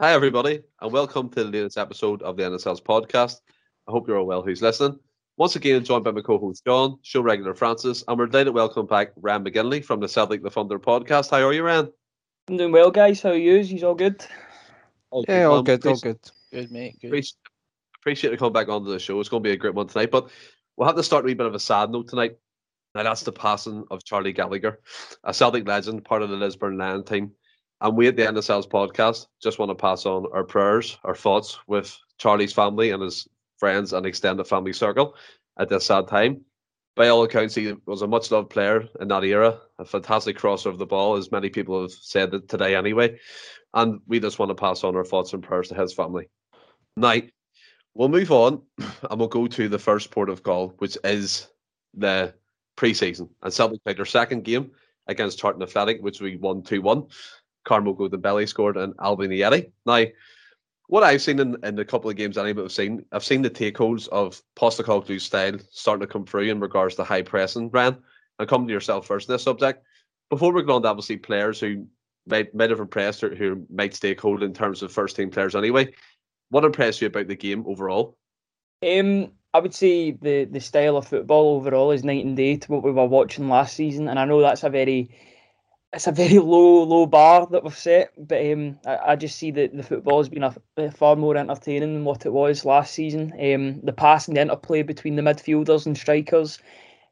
Hi, everybody, and welcome to the latest episode of the Endless Celts podcast. I hope you're all well who's listening. Once again, joined by my co host John, show regular Francis, and we're delighted to welcome back Ryan McGinley from the Sellik the Thunder podcast. How are you, Ryan? I'm doing well, guys. How are you? He's all good. All yeah, all good, all good. Good, mate. Good. Appreciate, appreciate you coming back onto the show. It's going to be a great one tonight, but we'll have to start with a bit of a sad note tonight. And that's the passing of Charlie Gallagher, a Celtic legend, part of the Lisbon Lion team. And we at the Endless Celts podcast just want to pass on our prayers, our thoughts with Charlie's family and his friends and extended family circle at this sad time. By all accounts, he was a much loved player in that era, a fantastic crosser of the ball, as many people have said today anyway. And we just want to pass on our thoughts and prayers to his family. Now, we'll move on and we'll go to the first port of call, which is the pre-season. And Celtic played their second game against Charlton Athletic, which we won 2 1. Karamoko Dembele scored and Albian Ajeti. Now, what I've seen in, in a couple of games anyway, I've seen I've seen the takeholds of Postecoglou's style starting to come through in regards to high pressing, Ryan. And come to yourself first in this subject. Before we go on to obviously players who might, might have impressed or who might stakehold in terms of first team players anyway, what impressed you about the game overall? Um, I would say the the style of football overall is night and day to what we were watching last season, and I know that's a very it's a very low low bar that we've set, but um, I, I, just see that the football has been a, a, far more entertaining than what it was last season. Um, the passing, interplay between the midfielders and strikers,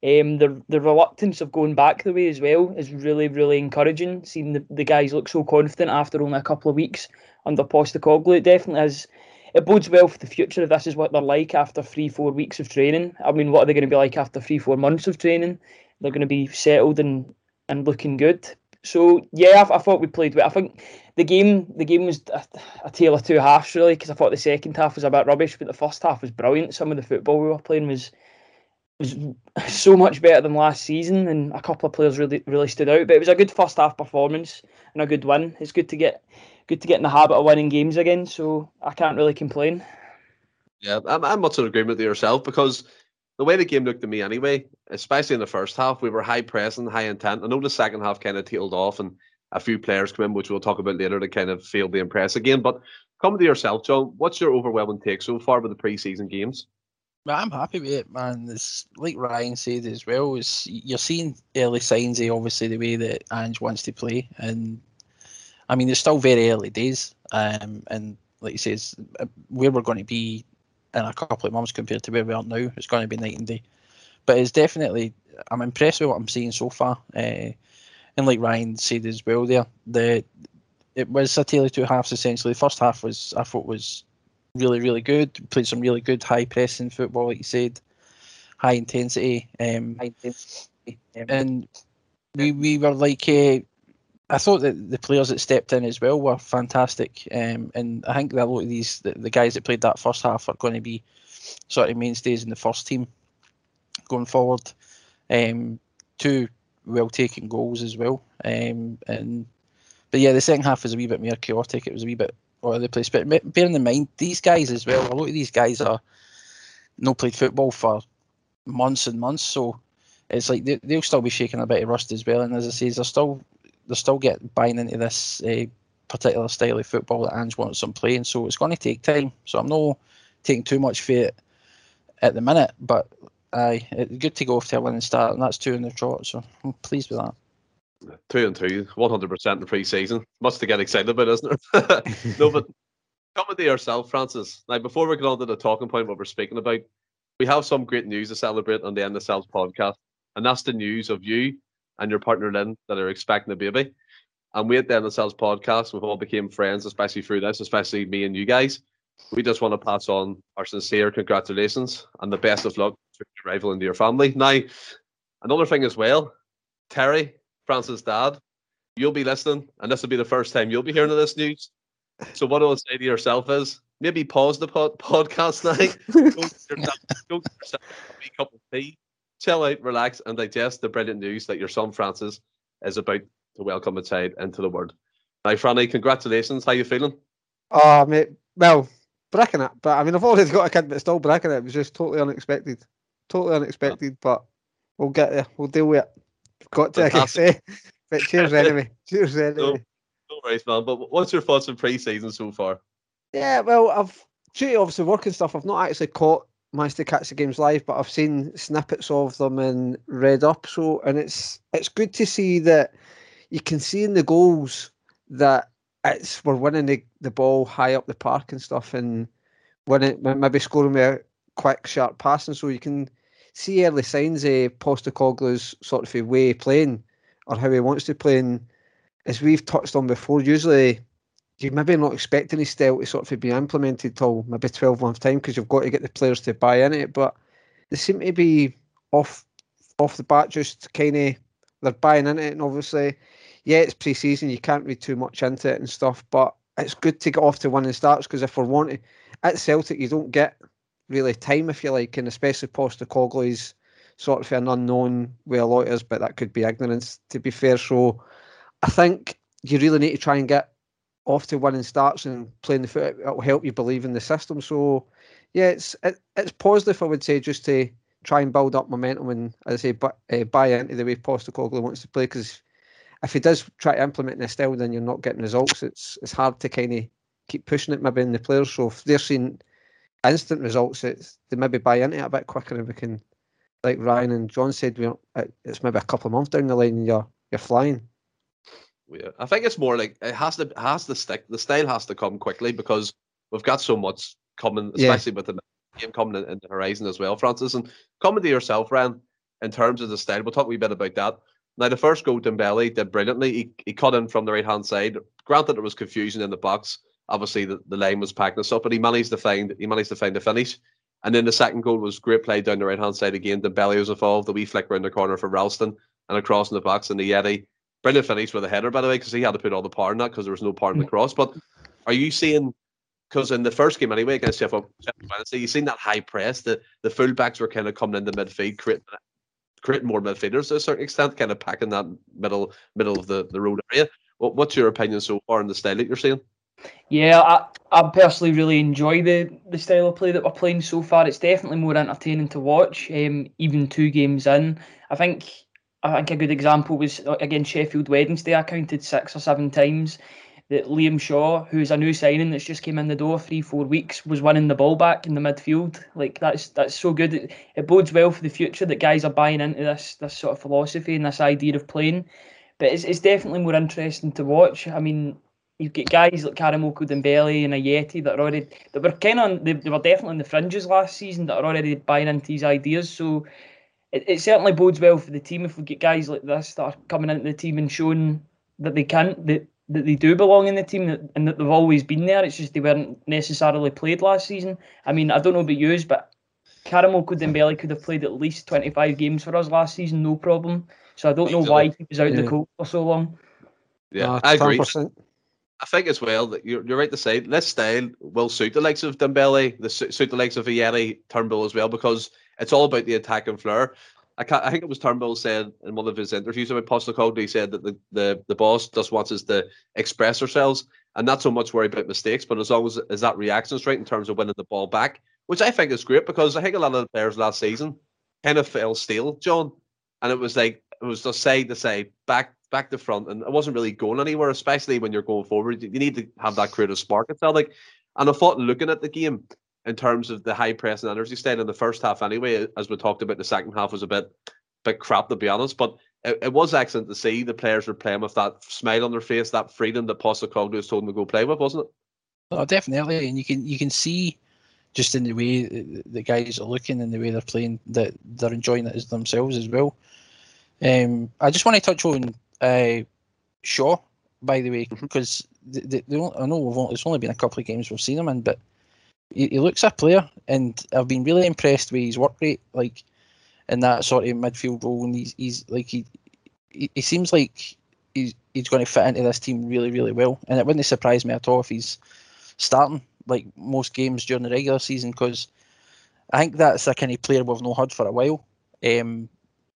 um, the the reluctance of going back the way as well is really really encouraging. Seeing the, the guys look so confident after only a couple of weeks under Postecoglou, it definitely has. It bodes well for the future if this is what they're like after three four weeks of training. I mean, what are they going to be like after three four months of training? They're going to be settled and and looking good. So yeah, I, I, thought we played well. I think the game the game was a, a tale of two halves really because I thought the second half was a bit rubbish, but the first half was brilliant. Some of the football we were playing was was so much better than last season, and a couple of players really really stood out. But it was a good first half performance and a good win. It's good to get good to get in the habit of winning games again. So I can't really complain. Yeah, I'm, I'm much in agreement with yourself because the way the game looked to me anyway, especially in the first half, we were high pressing, high intent. I know the second half kind of tailed off and a few players come in, which we'll talk about later, to kind of fail to impress again. But come to yourself, John. What's your overwhelming take so far with the preseason games? I'm happy with it, man. It's like Ryan said as well. Is you're seeing early signs of obviously the way that Ange wants to play, and I mean it's still very early days. Um, and like he says, uh, where we're going to be in a couple of months compared to where we are now. It's going to be night and day. But it's definitely, I'm impressed with what I'm seeing so far. Uh, and like Ryan said as well, there, the it was a tale of two halves essentially. The first half was, I thought, was really, really good. Played some really good high pressing football, like you said, high intensity. Um, high intensity. And we, we were like, uh, I thought that the players that stepped in as well were fantastic, um, and I think that a lot of these the, the, guys that played that first half are going to be sort of mainstays in the first team going forward. Um, two well taken goals as well, um, and but yeah, the second half was a wee bit more chaotic. It was a wee bit all over the place. But bearing in mind, these guys as well, a lot of these guys are no played football for months and months, so it's like they, will still be shaking a bit of rust as well. And as I say, they're still they're still getting buying into this uh, particular style of football that Ange wants them playing. So it's going to take time. So I'm not taking too much for it at the minute, but aye, it's good to go off to a winning start, and that's two in the trot. So I'm pleased with that. Two and two, 100% in the pre-season. Much to get excited about, isn't it? no, but coming to yourself, Francis. Now, before we get on to the talking point, what we're speaking about, we have some great news to celebrate on the Endless Celts podcast, and that's the news of you and your partner Lynn that are expecting a baby. And we at the Endless Celts podcast, we've all became friends, especially through this, especially me and you guys. We just want to pass on our sincere congratulations and the best of luck to your arrival into your family. Now, another thing as well, Terry, Francis' dad, you'll be listening, and this will be the first time you'll be hearing of this news. So what I'll say to yourself is maybe pause the pod- podcast now, go, to yourself, go to yourself a cup of tea, chill out, relax, and digest the brilliant news that your son Francis is about to welcome a child into the world. Now, Franny, congratulations. How you feeling? Oh, mate. Well, bracking it, but I mean, I've already got a kid, but still bracking it. It was just totally unexpected, totally unexpected. But we'll get there. We'll deal with it. got to, I say. But cheers anyway. Cheers anyway. No, no worries, man. But what's your thoughts on pre-season so far? Yeah, well, I've due to obviously work and stuff, I've not actually caught managed to catch the games live, but I've seen snippets of them and read up. So, and it's it's good to see that you can see in the goals that it's we're winning the, the ball high up the park and stuff, and when it maybe scoring with a quick, sharp passing. So you can see early signs eh, of Postecoglou's sort of way of playing or how he wants to play. And as we've touched on before, usually you maybe not expecting his style to sort of be implemented till maybe 12 months time because you've got to get the players to buy in it. But they seem to be off off the bat just kind of they're buying into it, and obviously, yeah, it's pre-season. You can't read too much into it and stuff, but it's good to get off to winning starts because if we're wanting at Celtic, you don't get really time if you like, and especially Postecoglou's sort of an unknown with a lot us, but that could be ignorance to be fair. So I think you really need to try and get off to winning starts and playing the foot. It'll help you believe in the system. So yeah, it's it, it's positive. I would say just to try and build up momentum and as I say, but, uh, buy into the way Postecoglou wants to play because if he does try to implement this style, then you're not getting results. It's it's hard to kind of keep pushing it maybe in the players. So if they're seeing instant results, it's they maybe buy into it a bit quicker and we can, like Ryan and John said, we're it's maybe a couple of months down the line and you're you're flying. Yeah, I think it's more like it has to has to stick. The style has to come quickly because we've got so much coming, especially yeah. with the game coming in, in, the horizon as well, Francis. And coming to yourself, Ryan, in terms of the style, we'll talk a wee bit about that. Now, the first goal, Dembele did brilliantly. He, he cut in from the right hand side. Granted, there was confusion in the box. Obviously, the, the line was packing us up, but he managed to find he managed to find the finish. And then the second goal was great play down the right hand side again. Dembele was involved. The wee flick around the corner for Ralston and across in the box, and the Yeti Brilliant finish with a header, by the way, because he had to put all the power in that because there was no power in the cross. But are you seeing? Because in the first game anyway against Sheffield Wednesday, you've seen that high press. The the fullbacks were kind of coming into midfield, creating creating more midfielders to a certain extent, kind of packing that middle middle of the, the road area. What, what's your opinion so far on the style that you're seeing? Yeah, I, I personally really enjoy the, the style of play that we're playing so far. It's definitely more entertaining to watch, um, even two games in. I think I think a good example was uh, against Sheffield Wednesday. I counted six or seven times that Liam Shaw, who's a new signing that's just came in the door three four weeks, was winning the ball back in the midfield. Like that's that's so good. It, it bodes well for the future that guys are buying into this this sort of philosophy and this idea of playing. But it's it's definitely more interesting to watch. I mean, you've got guys like Karamoko Dembele and Ajeti that are already that were kind of they, they were definitely on the fringes last season that are already buying into these ideas. So it, it certainly bodes well for the team if we get guys like this that are coming into the team and showing that they can that, that they do belong in the team that, and that they've always been there. It's just they weren't necessarily played last season. I mean, I don't know about yous, but Karamoko Dembele could have played at least 25 games for us last season, no problem. So I don't know why he was out yeah. the cold for so long. Yeah, I agree. I think as well that you're, you're right to say this style will suit the likes of Dembele, the suit the likes of Ajeti, Turnbull as well, because it's all about the attack and flair. I, I think it was Turnbull said in one of his interviews about Postecoglou, he said that the, the, the boss just wants us to express ourselves and not so much worry about mistakes, but as long as, as that reaction is right in terms of winning the ball back, which I think is great because I think a lot of the players last season kind of fell stale, John. And it was like, it was just side to side, back back to front, and it wasn't really going anywhere, especially when you're going forward. You need to have that creative spark, it felt like. And I thought looking at the game, in terms of the high press and energy stayed in the first half anyway, as we talked about, the second half was a bit bit crap to be honest. But it, it was excellent to see the players were playing with that smile on their face, that freedom that Postecoglou was told them to go play with, wasn't it? Oh, definitely, and you can you can see just in the way the guys are looking and the way they're playing that they're enjoying it as themselves as well. Um, I just want to touch on uh, Shaw, by the way, because mm-hmm. the, the, the, I know we've only, it's only been a couple of games we've seen him in, but he, he looks a player, and I've been really impressed with his work rate, like in that sort of midfield role. And he's he's like he he, he seems like he's he's going to fit into this team really really well. And it wouldn't surprise me at all if he's starting like most games during the regular season because I think that's a kind of player we've not had for a while. Um,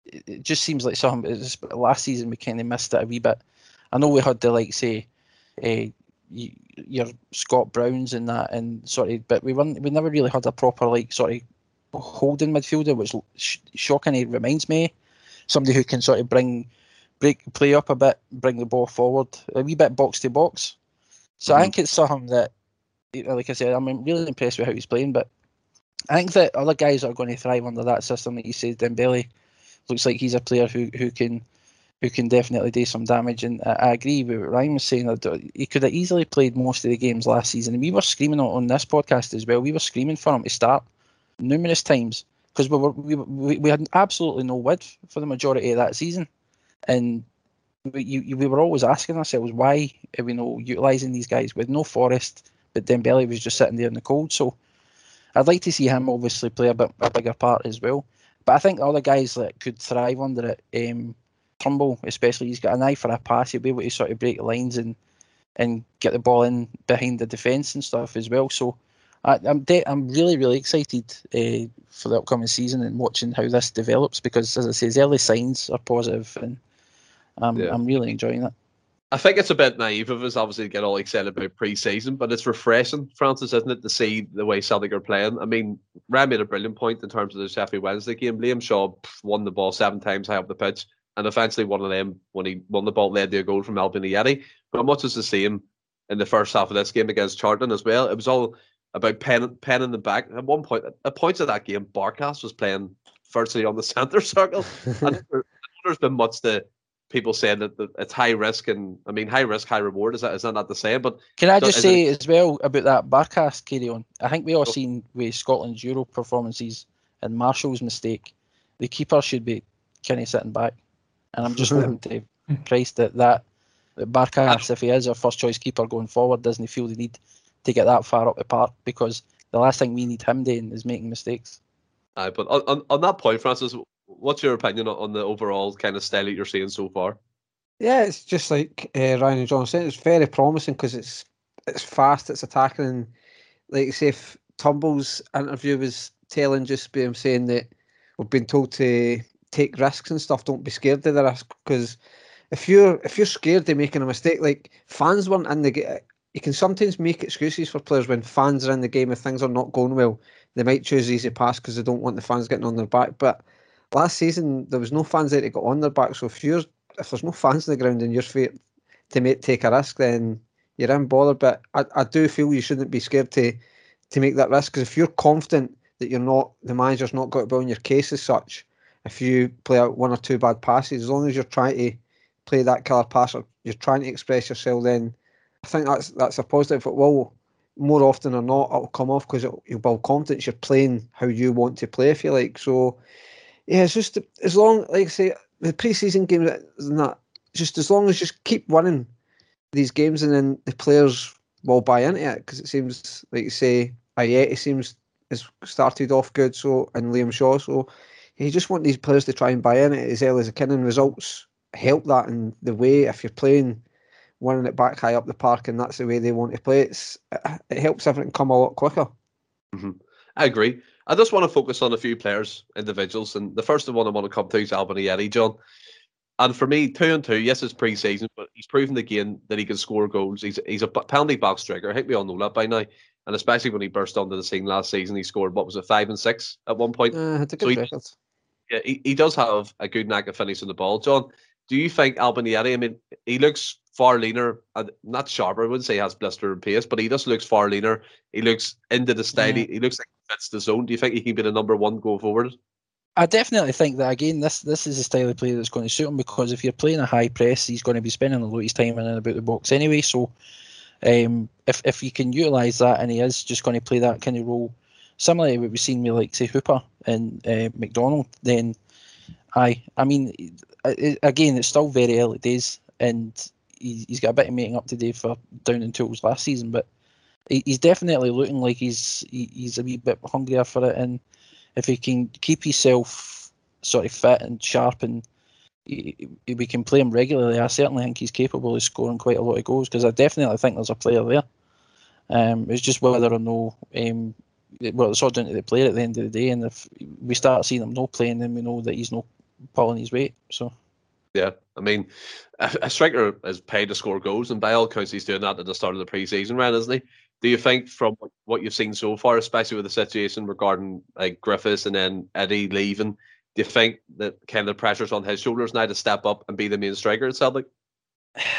it, it just seems like something. Last season we kind of missed it a wee bit. I know we had the like say, uh, your Scott Browns and that, and sort of, but we weren't, we never really had a proper like sort of holding midfielder, which shockingly reminds me somebody who can sort of bring break play up a bit, bring the ball forward, a wee bit box to box. So Mhm. I think it's something that, like I said, I'm really impressed with how he's playing. But I think that other guys are going to thrive under that system. That you said, Dembele looks like he's a player who who can who can definitely do some damage. And I, agree with what Ryan was saying that he could have easily played most of the games last season. And we were screaming on, this podcast as well. We were screaming for him to start numerous times because we were we, we, we had absolutely no width for the majority of that season, and we you, we were always asking ourselves why are we not utilising these guys with no Forrest, but Dembele was just sitting there in the cold. So I'd like to see him obviously play a bit a bigger part as well. But I think other guys that could thrive under it, um, Especially, he's got an eye for a pass. He'll be able to sort of break lines and and get the ball in behind the defence and stuff as well. So I, I'm de- I'm really really excited uh, for the upcoming season and watching how this develops because as I say, the early signs are positive and I'm Yeah. I'm really enjoying it. I think it's a bit naive of us, obviously, to get all excited about pre-season, but it's refreshing, Francis, isn't it, to see the way Celtic are playing? I mean, Ryan made a brilliant point in terms of the Sheffield Wednesday game. Liam Shaw won the ball seven times high up the pitch, and eventually one of them, when he won the ball, led to a goal from Albian Ajeti. But much as the same in the first half of this game against Charlton as well, it was all about pen, pen in the back. At one point, at points of that game, Barkas was playing virtually on the centre circle. and there, there's been much to people saying that that it's high risk and I mean high risk, high reward. Is that is that not the same? But Can I just is say as well about that Barkas carry on? I think we all oh. seen with Scotland's Euro performances and Marshall's mistake. The keeper should be kind of sitting back, and I'm just hoping to Christ that that, that Barkas, if he is our first choice keeper going forward, doesn't he feel the need to get that far up the park because the last thing we need him doing is making mistakes. uh, but on, on, on that point, Francis, what's your opinion on, on the overall kind of style that you're seeing so far? Yeah, it's just like uh, Ryan and John said. It's very promising because it's it's fast, it's attacking, and like you say, if Turnbull's interview was telling just by him saying that we've been told to take risks and stuff. Don't be scared of the risk because if you're if you're scared of making a mistake, like fans weren't in the game. You can sometimes make excuses for players when fans are in the game if things are not going well. They might choose easy pass because they don't want the fans getting on their back. But last season there was no fans there to get on their back. So if you're if there's no fans in the ground and you're fair to make take a risk, then you're in bother. But I, I do feel you shouldn't be scared to to make that risk because if you're confident that you're not the manager's not got to be on your case as such, if you play out one or two bad passes, as long as you're trying to play that killer pass or you're trying to express yourself, then I think that's that's a positive. It will more often than not it'll come off because you'll build confidence. You're playing how you want to play, if you like. So yeah, it's just as long like I say the preseason games and that just as long as you just keep winning these games and then the players will buy into it because it seems like you say Ajeti seems has started off good so and Liam Shaw so you just want these players to try and buy in it as early as they can and results help that in the way if you're playing winning it back high up the park and that's the way they want to play it's it helps everything come a lot quicker I agree. I just want to focus on a few players, individuals, and the first one I want to come to is Albian Ajeti, John. And for me, two and two, yes, it's pre-season, but he's proven again that he can score goals. He's he's a penalty box striker. I think we all know that by now. And especially when he burst onto the scene last season, he scored what was it, five and six at one point. uh, it's a So good he- record Yeah, he, he does have a good knack of finishing the ball. John, do you think Albian Ajeti, I mean, he looks far leaner, and not sharper, I wouldn't say he has blister and pace, but he just looks far leaner. He looks into the style. Yeah. He, he looks like he fits the zone. Do you think he can be the number one going forward? I definitely think that again, this this is the style of play that's going to suit him because if you're playing a high press, he's going to be spending a lot of his time in and about the box anyway. So, um, if if you can utilise that and he is just going to play that kind of role, similar to what we've seen with like say Hooper and uh, McDonald, then I I mean, i- i- again, it's still very early days and he, he's got a bit of making up to do for down in tools last season, but he, he's definitely looking like he's he, he's a wee bit hungrier for it and if he can keep himself sort of fit and sharp and we can play him regularly, I certainly think he's capable of scoring quite a lot of goals because I definitely think there's a player there. Um, it's just whether or no, um, well, it's all down to the player at the end of the day. And if we start seeing him not playing, then we know that he's not pulling his weight. So Yeah, I mean, a, striker is paid to score goals, and by all accounts, he's doing that at the start of the pre-season round, isn't he? Do you think, from what- you've seen so far, especially with the situation regarding like Griffiths and then Eddie leaving, Do you think that kind of pressure's on his shoulders now to step up and be the main striker at Celtic?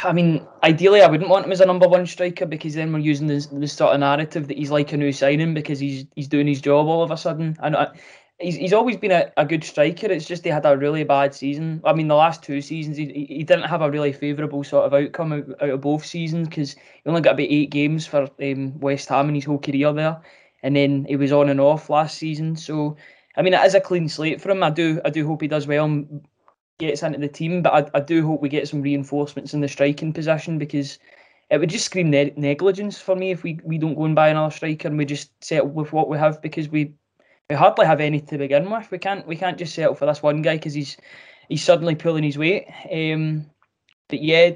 I mean, ideally, I wouldn't want him as a number one striker because then we're using this, this sort of narrative that he's like a new signing because he's he's doing his job all of a sudden. And I, he's he's always been a, a good striker. It's just he had a really bad season. I mean, the last two seasons he, he didn't have a really favourable sort of outcome out, out of both seasons because he only got about eight games for um, West Ham in his whole career there, and then he was on and off last season. So I mean, it is a clean slate for him. I do I do hope he does well gets into the team. But I, I do hope we get some reinforcements in the striking position because it would just scream ne- negligence for me if we, we don't go and buy another striker and we just settle with what we have because we we hardly have any to begin with. We can't we can't just settle for this one guy because he's he's suddenly pulling his weight. Um, but yeah,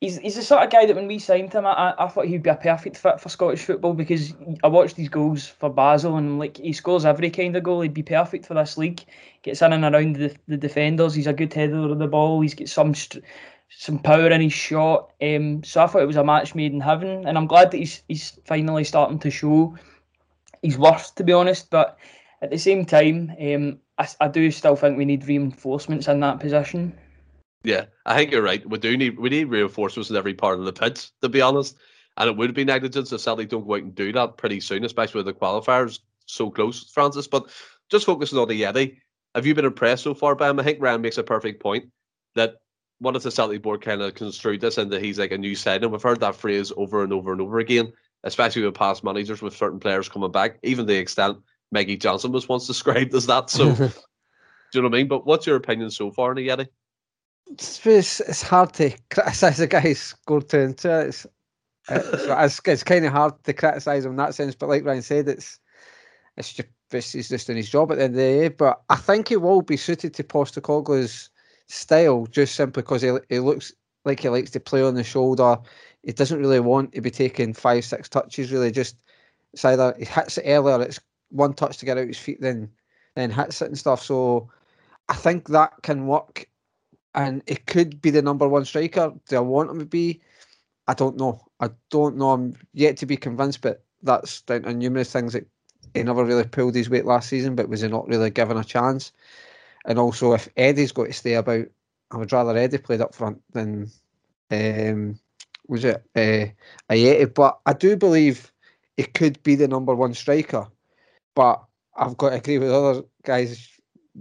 he's he's the sort of guy that when we signed him, I, I thought he'd be a perfect fit for Scottish football because I watched these goals for Basel and like he scores every kind of goal. He'd be perfect for this league. Gets in and around the, the defenders. He's a good header of the ball. He's got some some power in his shot. Um, so I thought it was a match made in heaven, and I'm glad that he's he's finally starting to show his worth. To be honest, but at the same time, um, I, I do still think we need reinforcements in that position. Yeah, I think you're right. We do need we need reinforcements in every part of the pitch, to be honest. And it would be negligence if Celtic don't go out and do that pretty soon, especially with the qualifiers so close, Francis. But just focusing on the Yeti, have you been impressed so far by him? I think Ryan makes a perfect point that what if the Celtic board kind of construed this into he's like a new signing? We've heard that phrase over and over and over again, especially with past managers with certain players coming back, even the extent Mikey Johnston was once described as that. So, do you know what I mean? But what's your opinion so far on the Yeti? It's, it's hard to criticise a guy who scored two and two. It's, uh, it's, it's kind of hard to criticise him in that sense. But like Ryan said, it's it's just he's just doing his job at the end of the day. But I think he will be suited to Postecoglou's style just simply because he, he looks like he likes to play on the shoulder. He doesn't really want to be taking five, six touches. Really, just it's either he hits it earlier, it's one touch to get out his feet, then then hits it and stuff. So I think that can work and it could be the number one striker. Do I want him to be? I don't know. I don't know. I'm yet to be convinced, but that's down to numerous things that he never really pulled his weight last season, but was he not really given a chance? And also, if Eddie's got to stay about, I would rather Eddie played up front than um, was it uh, Ajeti. But I do believe it could be the number one striker. But I've got to agree with other guys.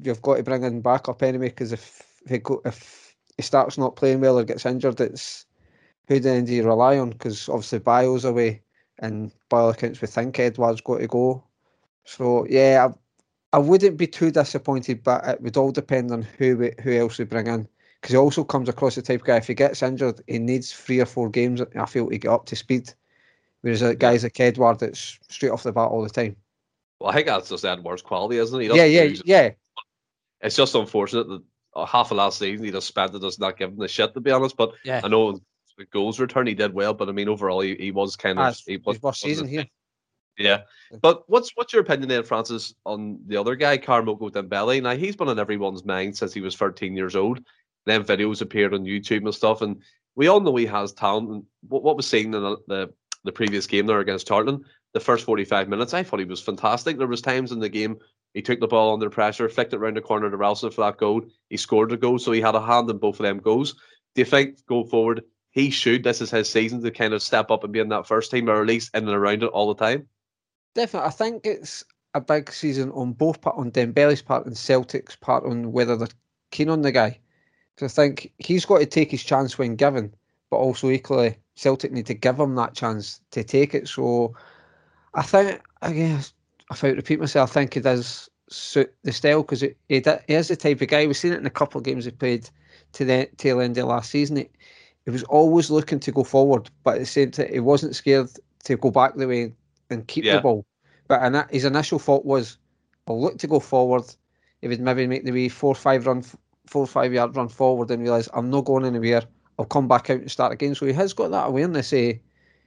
You've got to bring in backup anyway, because if if he go, if he starts not playing well or gets injured, it's who then do you rely on? Because obviously Bayo's away, and by all accounts we think Edouard's got to go. So yeah, I, I wouldn't be too disappointed, but it would all depend on who we, who else we bring in. Because he also comes across the type of guy. If he gets injured, he needs three or four games. I feel to get up to speed. Whereas a guys like Edouard, that's straight off the bat all the time. Well, I think that's just Edouard's quality, isn't it? yeah, yeah, yeah. It's just unfortunate that half of last season he just spent it, does not give him the shit to be honest. But yeah. I know the goals return he did well, but I mean overall he, he was kind of ah, he was worst season here. Yeah, but what's what's your opinion then, Francis, on the other guy, Karamoko Dembele? Now he's been on everyone's mind since he was 13 years old. Then videos appeared on YouTube and stuff, and we all know he has talent. And what, what was seen in the, the, the previous game there against Charlton, the first 45 minutes, I thought he was fantastic. There was times in the game he took the ball under pressure, flicked it around the corner to Ralston for that goal. He scored the goal, so he had a hand in both of them goals. Do you think going forward he should? This is his season to kind of step up and be in that first team, or at least in and around it all the time. Definitely, I think it's a big season on both part on Dembele's part and Celtic's part on whether they're keen on the guy. Because I think he's got to take his chance when given, but also equally Celtic need to give him that chance to take it. So I think again if I repeat myself, I think he does suit the style because he, he, he is the type of guy. We've seen it in a couple of games he played to the tail end of last season. He, he was always looking to go forward, but at the same time, he wasn't scared to go back the way and keep yeah. the ball. But his initial thought was, I'll look to go forward. He would maybe make the way four, five run, four, five yard run forward and realise I'm not going anywhere. I'll come back out and start again. So he has got that awareness. Eh?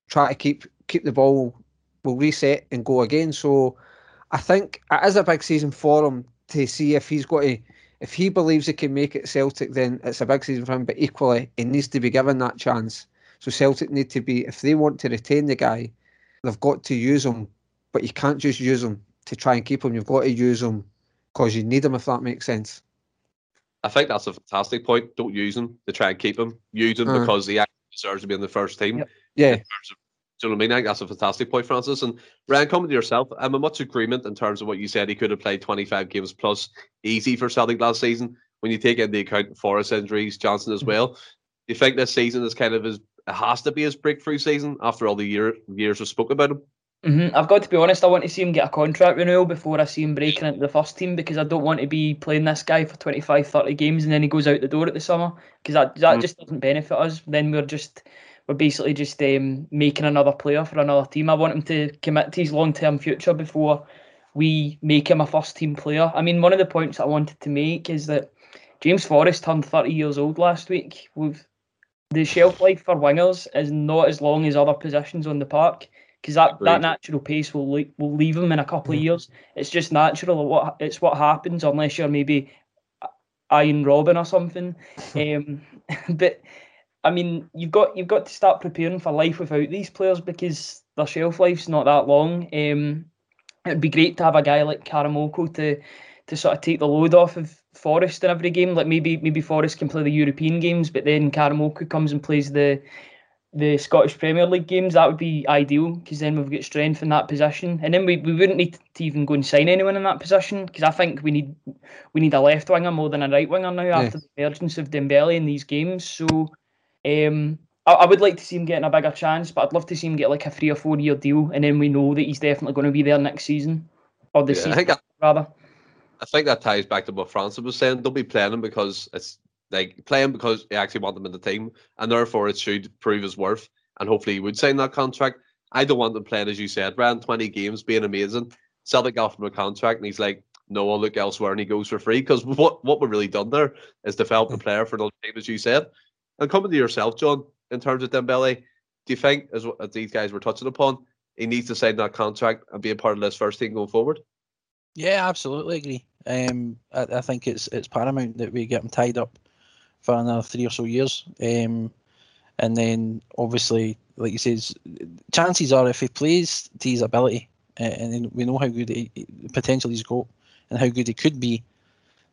Try to keep keep the ball, will reset and go again. So I think it is a big season for him to see if he's got to, if he believes he can make it Celtic, then it's a big season for him. But equally, he needs to be given that chance. So Celtic need to be, if they want to retain the guy, they've got to use him. But you can't just use him to try and keep him. You've got to use him because you need him if that makes sense. I think that's a fantastic point. Don't use him to try and keep him. Use him Uh. because he actually deserves to be in the first team. Yep. Yeah, in terms of, do you know what I mean? I think that's a fantastic point, Francis. And Ryan, coming to yourself, I'm in much agreement in terms of what you said. He could have played 25 games plus easy for Celtic last season. When you take into account Forrest injuries, Johnston as well, do you think this season is kind of his it has to be his breakthrough season after all the year years we spoke about him? hmm I've got to be honest. I want to see him get a contract renewal before I see him breaking into the first team because I don't want to be playing this guy for 25, 30 games and then he goes out the door at the summer because that that Mm. just doesn't benefit us. Then we're just we're basically just um, making another player for another team. I want him to commit to his long term future before we make him a first team player. I mean, one of the points I wanted to make is that James Forrest turned 30 years old last week. With the shelf life for wingers is not as long as other positions on the park because that, that natural pace will le- will leave him in a couple of years. It's just natural. What it's what happens unless you're maybe Arjen Robben or something. um, but I mean, you've got you've got to start preparing for life without these players because their shelf life's not that long. Um, it'd be great to have a guy like Karamoko to to sort of take the load off of Forrest in every game. Like maybe maybe Forrest can play the European games, but then Karamoko comes and plays the the Scottish Premier League games. That would be ideal because then we've got strength in that position, and then we, we wouldn't need to even go and sign anyone in that position because I think we need we need a left winger more than a right winger now after the emergence of Dembele in these games. So. Um, I, I would like to see him getting a bigger chance, but I'd love to see him get like a three or four year deal, and then we know that he's definitely going to be there next season or this Yeah, I season think that, rather. I think that ties back to what Francis was saying. Don't be playing him because it's like playing because you actually want them in the team, and therefore it should prove his worth. And hopefully he would sign that contract. I don't want them playing, as you said, Ryan 20 games, being amazing. Celtic offer him a contract, and he's like, no, I'll look elsewhere, and he goes for free. Because what, what we've really done there is develop a player for another team, as you said. And coming to yourself, John, in terms of Dembele, do you think, as, as these guys were touching upon, he needs to sign that contract and be a part of this first team going forward? Yeah, absolutely agree. Um, I, I think it's it's paramount that we get him tied up for another three or so years. Um, and then obviously, like you says, chances are if he plays to his ability, and we know how good he, the potential he's got and how good he could be,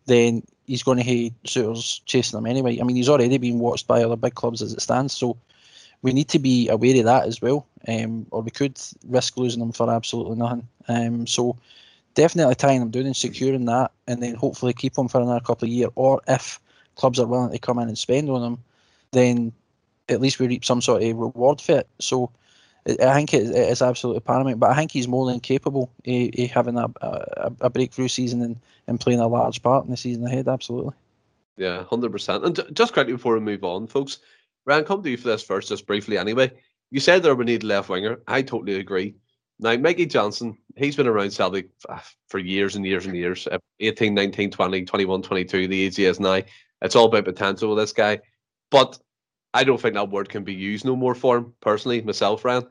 then he's going to have suitors chasing him anyway. I mean, he's already been watched by other big clubs as it stands, so we need to be aware of that as well, um, or we could risk losing him for absolutely nothing. Um, so definitely tying him down and securing that, and then hopefully keep him for another couple of years. Or if clubs are willing to come in and spend on him, then at least we reap some sort of reward for it. So I think it it is absolutely paramount. But I think he's more than capable of, having a, a, a breakthrough season and, and playing a large part in the season ahead. Absolutely. Yeah, hundred percent. And just quickly before we move on, folks, Ryan, come to you for this first, just briefly. Anyway, you said there we need left winger. I totally agree. Now, Mikey Johnston, he's been around Celtic for years and years and years. uh, 18, 19, 20, 21, 22, the he is now. It's all about potential with this guy. But I don't think that word can be used no more for him, personally, myself, Ryan.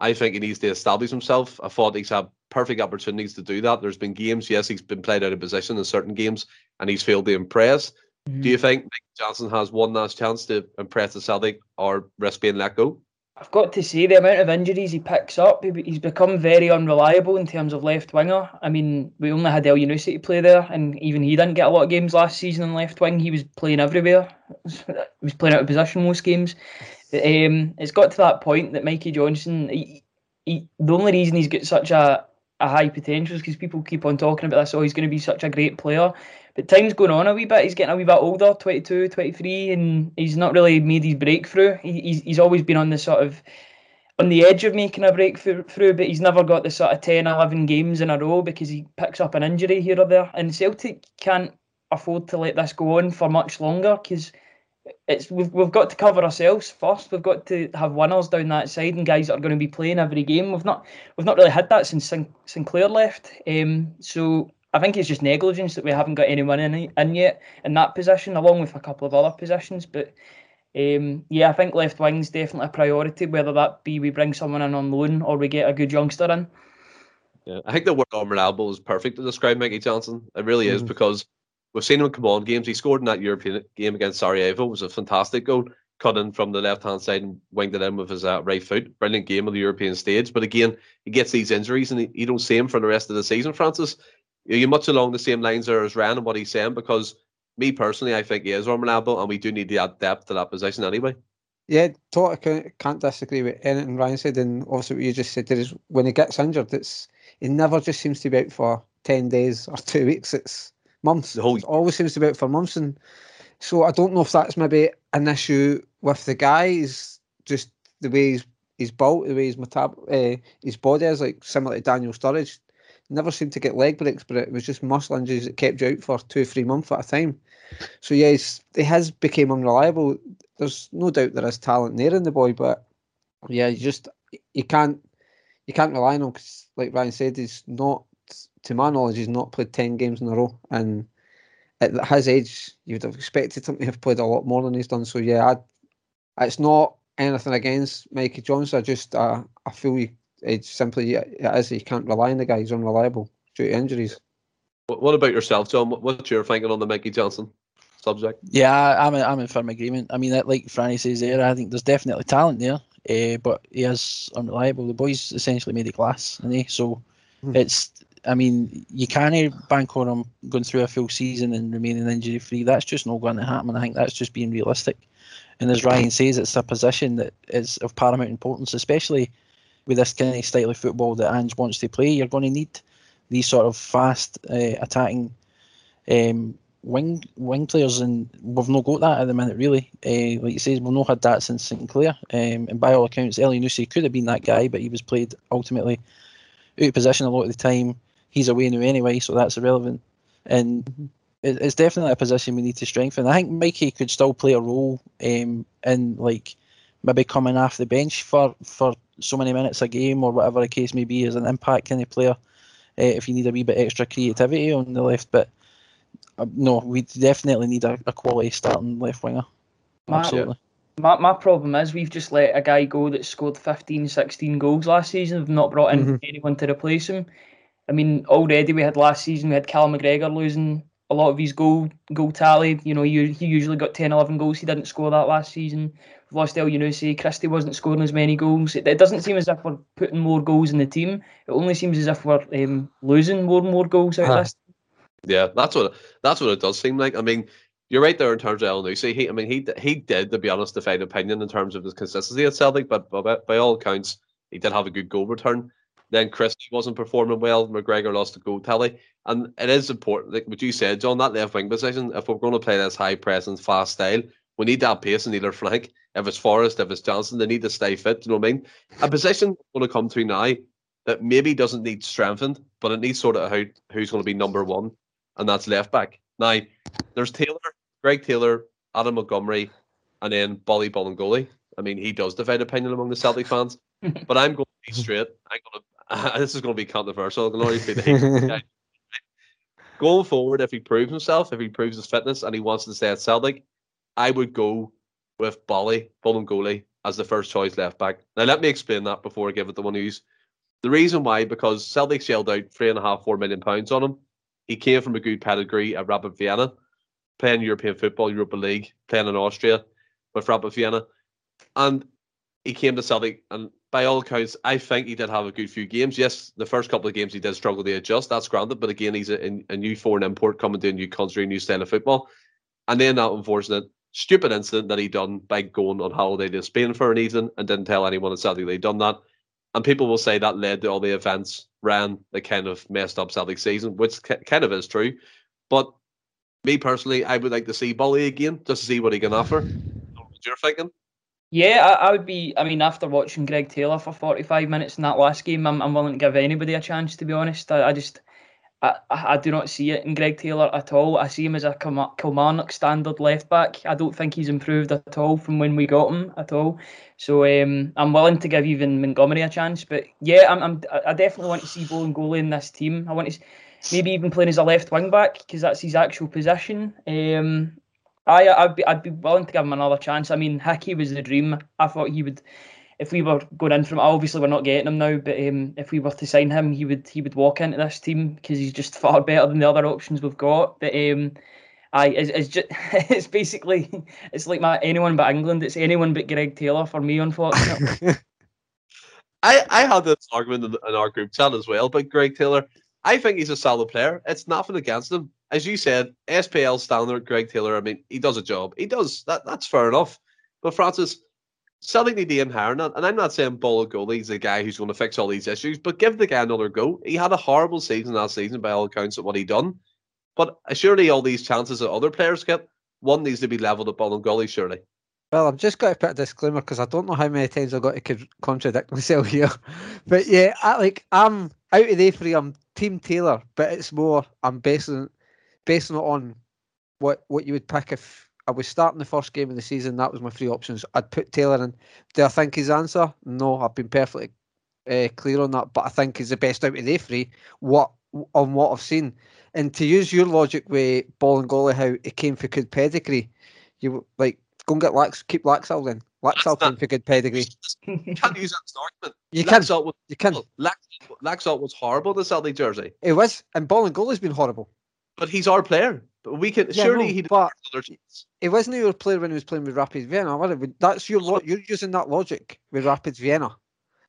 I think he needs to establish himself. I thought he's had perfect opportunities to do that. There's been games, yes, he's been played out of position in certain games, and he's failed to impress. Do you mm-hmm. think Nick Johnston has one last chance to impress the Celtic or risk being let go? I've got to say the amount of injuries he picks up, he- he's become very unreliable in terms of left winger. I mean, we only had Elyounoussi to play there, and even he didn't get a lot of games last season on left wing. He was playing everywhere. he was playing out of position most games. Um, it's got to that point that Mikey Johnston, he, he, the only reason he's got such a, a high potential is because people keep on talking about this. Oh, he's going to be such a great player. But time's going on a wee bit. He's getting a wee bit older, 22, 23, and he's not really made his breakthrough. He, he's, he's always been on the sort of on the edge of making a breakthrough, but he's never got the sort of 10, 11 games in a row because he picks up an injury here or there. And Celtic can't afford to let this go on for much longer because it's we've, we've got to cover ourselves first. We've got to have winners down that side and guys that are going to be playing every game. We've not we've not really had that since Sin- Sinclair left. Um, so I think it's just negligence that we haven't got anyone in in yet in that position, along with a couple of other positions. But um, yeah, I think left wing's definitely a priority, whether that be we bring someone in on loan or we get a good youngster in. Yeah, I think the word unreliable is perfect to describe Mikey Johnston. It really is Mhm. because we've seen him come on games. He scored in that European game against Sarajevo. It was a fantastic goal, cut in from the left hand side and winged it in with his uh, right foot. Brilliant game on the European stage. But again, he gets these injuries and he, you don't see him for the rest of the season, Francis. Are much along the same lines there as Ryan and what he's saying? Because me personally, I think he is unreliable, and we do need to add depth to that position anyway. Yeah, totally can't disagree with anything Ryan said, and also what you just said there is when he gets injured, it's he never just seems to be out for ten days or two weeks. It's months. The whole- It always seems to be out for months, and so I don't know if that's maybe an issue with the guy. He's just the way he's he's built, the way his metab- uh, his body is like similar to Daniel Sturridge. Never seemed to get leg breaks, but it was just muscle injuries that kept you out for two, three months at a time. So yeah, he has become unreliable. There's no doubt there is talent there in the boy, but yeah, you just you can't you can't rely on him because, like Ryan said, he's not, to my knowledge, he's not played ten games in a row, and at his age, you would have expected him to have played a lot more than he's done. So yeah, I, it's not anything against Mikey Jones. I just uh, I feel you, it's simply it is you can't rely on the guy. He's unreliable due to injuries. What, what about yourself, John? What's your thinking on the Mikey Johnston subject? Yeah, I- I'm in, I'm in firm agreement. I mean, that, like Franny says there, I think there's definitely talent there, uh, but he is unreliable. The boys essentially made it glass, and he so Hmm. it's. I mean, you can't bank on him going through a full season and remaining injury free. That's just not going to happen. I think that's just being realistic. And as Ryan says, it's a position that is of paramount importance, especially with this kind of style of football that Ange wants to play. You're going to need these sort of fast uh, attacking um, wing wing players, and we've not got that at the minute, really. Uh, like you says, we've not had that since Sinclair. Um, and by all accounts, Elyounoussi could have been that guy, but he was played ultimately out of position a lot of the time. He's away now anyway, so that's irrelevant. And it, it's definitely a position we need to strengthen. I think Mikey could still play a role um, in like maybe coming off the bench for, for so many minutes a game or whatever the case may be as an impact kind of player. Uh, if you need a wee bit extra creativity on the left, but uh, no, we definitely need a, a quality starting left winger. My- Absolutely. My, my problem is we've just let a guy go that scored 15, 16 goals last season. We've not brought in Mhm. anyone to replace him. I mean, already we had last season, we had Callum McGregor losing a lot of his goal goal tally. You know, he, he usually got 10, 11 goals. He didn't score that last season. We've lost Elyounoussi. Christie wasn't scoring as many goals. It, it doesn't seem as if we're putting more goals in the team. It only seems as if we're um, losing more and more goals out Huh. this. Yeah, that's what that's what it does seem like. I mean, you're right there in terms of Elyounoussi. He, I mean, he he did, to be honest, define opinion in terms of his consistency at Celtic, but, but by all accounts, he did have a good goal return. Then Christie wasn't performing well. McGregor lost the goal tally, and it is important, like what you said, John, that left wing position. If we're going to play this high presence, fast style, we need that pace in either flank. If it's Forrest, if it's Johnston, they need to stay fit. You know what I mean? A position going to come through now that maybe doesn't need strengthened, but it needs sort of how who's going to be number one, and that's left back. Now, there's Taylor, Greg Taylor, Adam Montgomery, and then Bolly Bolingoli. I mean, he does divide opinion among the Celtic fans, but I'm going to be straight. I'm going to. this is going to be controversial. I'm going to be the Going forward, if he proves himself, if he proves his fitness, and he wants to stay at Celtic, I would go with Bolly Bolingoli as the first choice left back. Now, let me explain that before I give it the one who's. The reason why, because Celtic shelled out three and a half, four million pounds on him. He came from a good pedigree at Rapid Vienna, playing European football, Europa League, playing in Austria with Rapid Vienna. And he came to Celtic, and by all accounts, I think he did have a good few games. Yes, the first couple of games he did struggle to adjust. That's granted, but again, he's a, a new foreign import coming to a new country, a new style of football. And then that unfortunate, stupid incident that he done by going on holiday to Spain for an evening and didn't tell anyone at Celtic he'd done that. And people will say that led to all the events Ryan that kind of messed up Celtic season, which ki- kind of is true. But me personally, I would like to see Bolly again just to see what he can offer. What you're thinking? Yeah, I, I would be. I mean, after watching Greg Taylor for 45 minutes in that last game, I'm, I'm willing to give anybody a chance, to be honest. I, I just, I, I do not see it in Greg Taylor at all. I see him as a Kilmarnock standard left back. I don't think he's improved at all from when we got him at all. So um, I'm willing to give even Montgomery a chance. But yeah, I'm, I'm I definitely want to see Bolingoli in this team. I want to maybe even playing as a left wing back because that's his actual position. Um, I I'd be I'd be willing to give him another chance. I mean, Hickey was the dream. I thought he would, if we were going in from obviously we're not getting him now, but um, if we were to sign him, he would he would walk into this team because he's just far better than the other options we've got. But um, I it's, it's just it's basically it's like my anyone but England. It's anyone but Greg Taylor for me, unfortunately. I, I had this argument in, in our group chat as well, but Greg Taylor, I think he's a solid player. It's nothing against him. As you said, SPL standard, Greg Taylor. I mean, he does a job. He does that. That's fair enough. But Francis, Celtic need to aim. And I'm not saying Bolingoli's the guy who's going to fix all these issues, but give the guy another go. He had a horrible season last season by all accounts of what he'd done. But surely all these chances that other players get, one needs to be levelled at Bolingoli, surely. Well, I've just got to put a disclaimer because I don't know how many times I've got to contradict myself here. But yeah, I, like I'm out of the three, I'm Team Taylor, but it's more I'm basing basing it on what what you would pick if I was starting the first game of the season. That was my three options. I'd put Taylor in. Do I think his answer? No, I've been perfectly uh, clear on that. But I think he's the best out of the three. What on what I've seen, and to use your logic with Bolingoli, how it came for good pedigree, you like go and get Lax, keep Laxalt then. Laxalt came for good pedigree. You can't use that as an argument. You can. Laxalt was, You can. Lax, Laxalt was horrible the Celtic jersey, It was, and Bolingoli's been horrible. But he's our player. But we can Yeah, surely no, he but- other teams. It wasn't your player when he was playing with Rapid Vienna. That's your lo- you're using that logic with Rapid Vienna.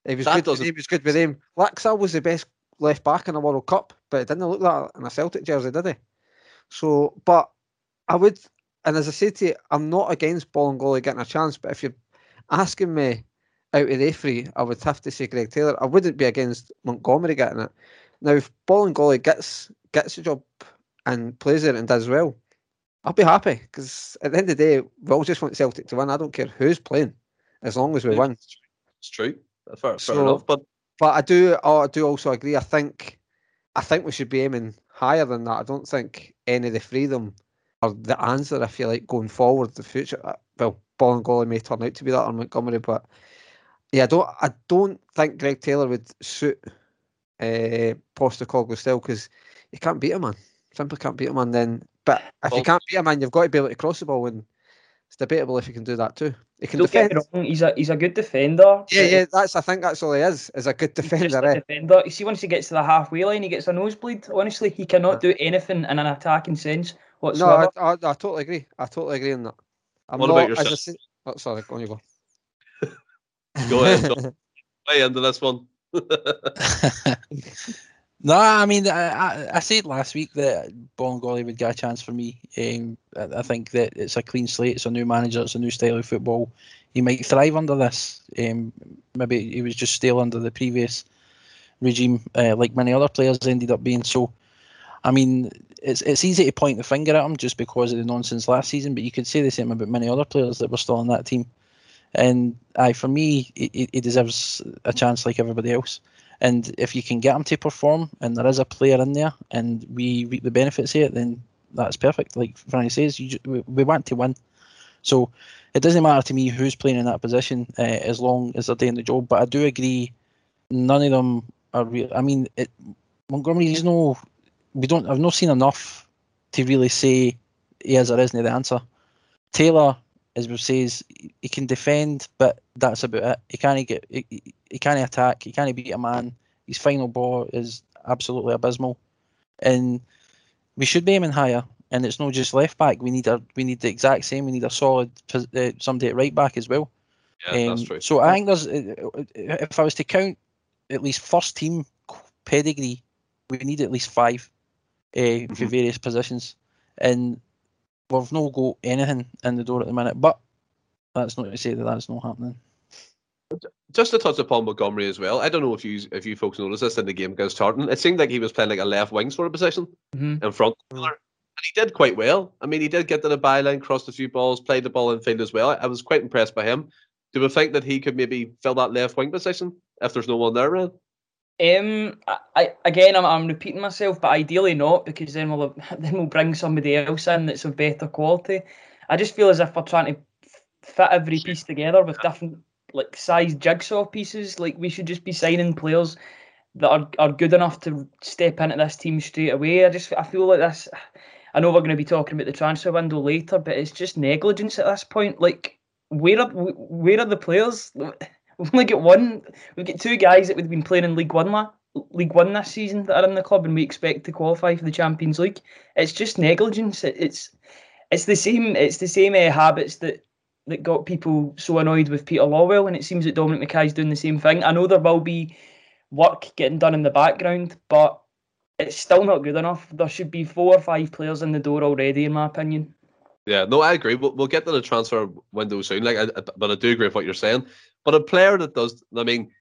He was That good. doesn't- He was good with him. Laxalt was the best left back in the World Cup, but it didn't look like that in a Celtic jersey, did he? So, but I would, and as I say to you, I'm not against Bolingoli getting a chance, but if you're asking me out of the three, I would have to say Greg Taylor. I wouldn't be against Montgomery getting it. Now, if Bolingoli gets gets the job and plays it and does well, I'll be happy because at the end of the day, we all just want Celtic to win. I don't care who's playing, as long as we Yeah. win. It's true. Fair, fair So- enough. But But I do, oh, I do also agree. I think, I think we should be aiming higher than that. I don't think any of the three of them are the answer. I feel like going forward, the future. Well, Ball and Bolingoli may turn out to be that on Montgomery, but yeah, I don't, I don't think Greg Taylor would suit uh, Postecoglou still because you can't beat a man. Simply can't beat a man. Then, but if you can't beat a man, you've got to be able to cross the ball, and it's debatable if you can do that too. He can Don't get defend. me wrong, he's a he's a good defender. Yeah, yeah, that's. I think that's all he is. Is a good he's just defender. a eh? defender. You see, once he gets to the halfway line, he gets a nosebleed. Honestly, he cannot do anything in an attacking sense No, whatsoever. I, I, I totally agree. I totally agree on that. I'm What not, about I yourself? say- oh, sorry, go on you go. Go ahead, John. way into this one. no, I mean, I, I, said last week that Bolingoli would get a chance for me. Um, I, I think that it's a clean slate. It's a new manager. It's a new style of football. He might thrive under this. Um, maybe he was just stale under the previous regime, uh, like many other players ended up being. So, I mean, it's it's easy to point the finger at him just because of the nonsense last season, but you could say the same about many other players that were still on that team. And I, for me, he, he deserves a chance like everybody else. And if you can get him to perform, and there is a player in there, and we reap the benefits it, then that's perfect. Like Franny says, you, we, want to win. So it doesn't matter to me who's playing in that position uh, as long as they're doing the job. But I do agree, none of them are real. I mean, it, is no, we don't. I've not seen enough to really say he is or isn't the answer. Taylor, as we says, he can defend, but that's about it. He can't get, he, he- can't attack. He can't beat a man. His final ball is absolutely abysmal, and we should be aiming higher. And it's not just left back. We need a, we need the exact same. We need a solid uh, somebody at right back as well. Yeah, that's Um, true. So I think there's, uh, if I was to count at least first team pedigree, we need at least five uh, for Mhm. various positions, and we've no got anything in the door at the minute. But that's not to say that that's not happening. Just to touch upon Montgomery as well, I don't know if you if you folks noticed this in the game against Charlton. It seemed like he was playing like a left wing sort of position Mhm. in front. of. And he did quite well. I mean, he did get to the byline, crossed a few balls, played the ball in field as well. I was quite impressed by him. Do we think that he could maybe fill that left wing position if there's no one there, Ren? Um, I, again, I'm, I'm repeating myself, but ideally not because then we'll then we'll bring somebody else in that's of better quality. I just feel as if we're trying to fit every piece together with different like size jigsaw pieces. Like we should just be signing players that are, are good enough to step into this team straight away. I just I feel like this. I know we're going to be talking about the transfer window later, but it's just negligence at this point. Like where are where are the players? We've only got one. We've got two guys that we've been playing in League One League One this season that are in the club, and we expect to qualify for the Champions League. It's just negligence. It, it's it's the same. It's the same uh, habits that that got people so annoyed with Peter Lawwell, and it seems that Dominic McKay's doing the same thing. I know there will be work getting done in the background, but it's still not good enough. There should be four or five players in the door already, in my opinion. Yeah, no, I agree. We'll, we'll get to the transfer window soon. Like, I, but I do agree with what you're saying. But a player that does, I mean,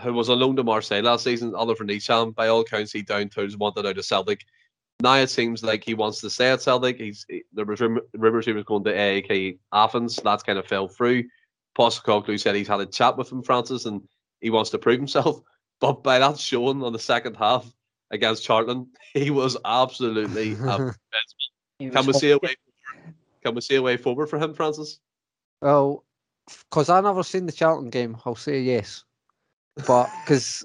who was on loan to Marseille last season, Oliver Ntcham, by all accounts, he down tools wanted out of Celtic. Now it seems like he wants to stay at Celtic. He's there was rumors he was going to AEK Athens. That's kind of fell through. Postecoglou said he's had a chat with him, Francis, and he wants to prove himself. But by that showing on the second half against Charlton, he was absolutely abysmal. Can we see a way? Can we see a way forward for him, Francis? Well, because I never seen the Charlton game, I'll say yes. But because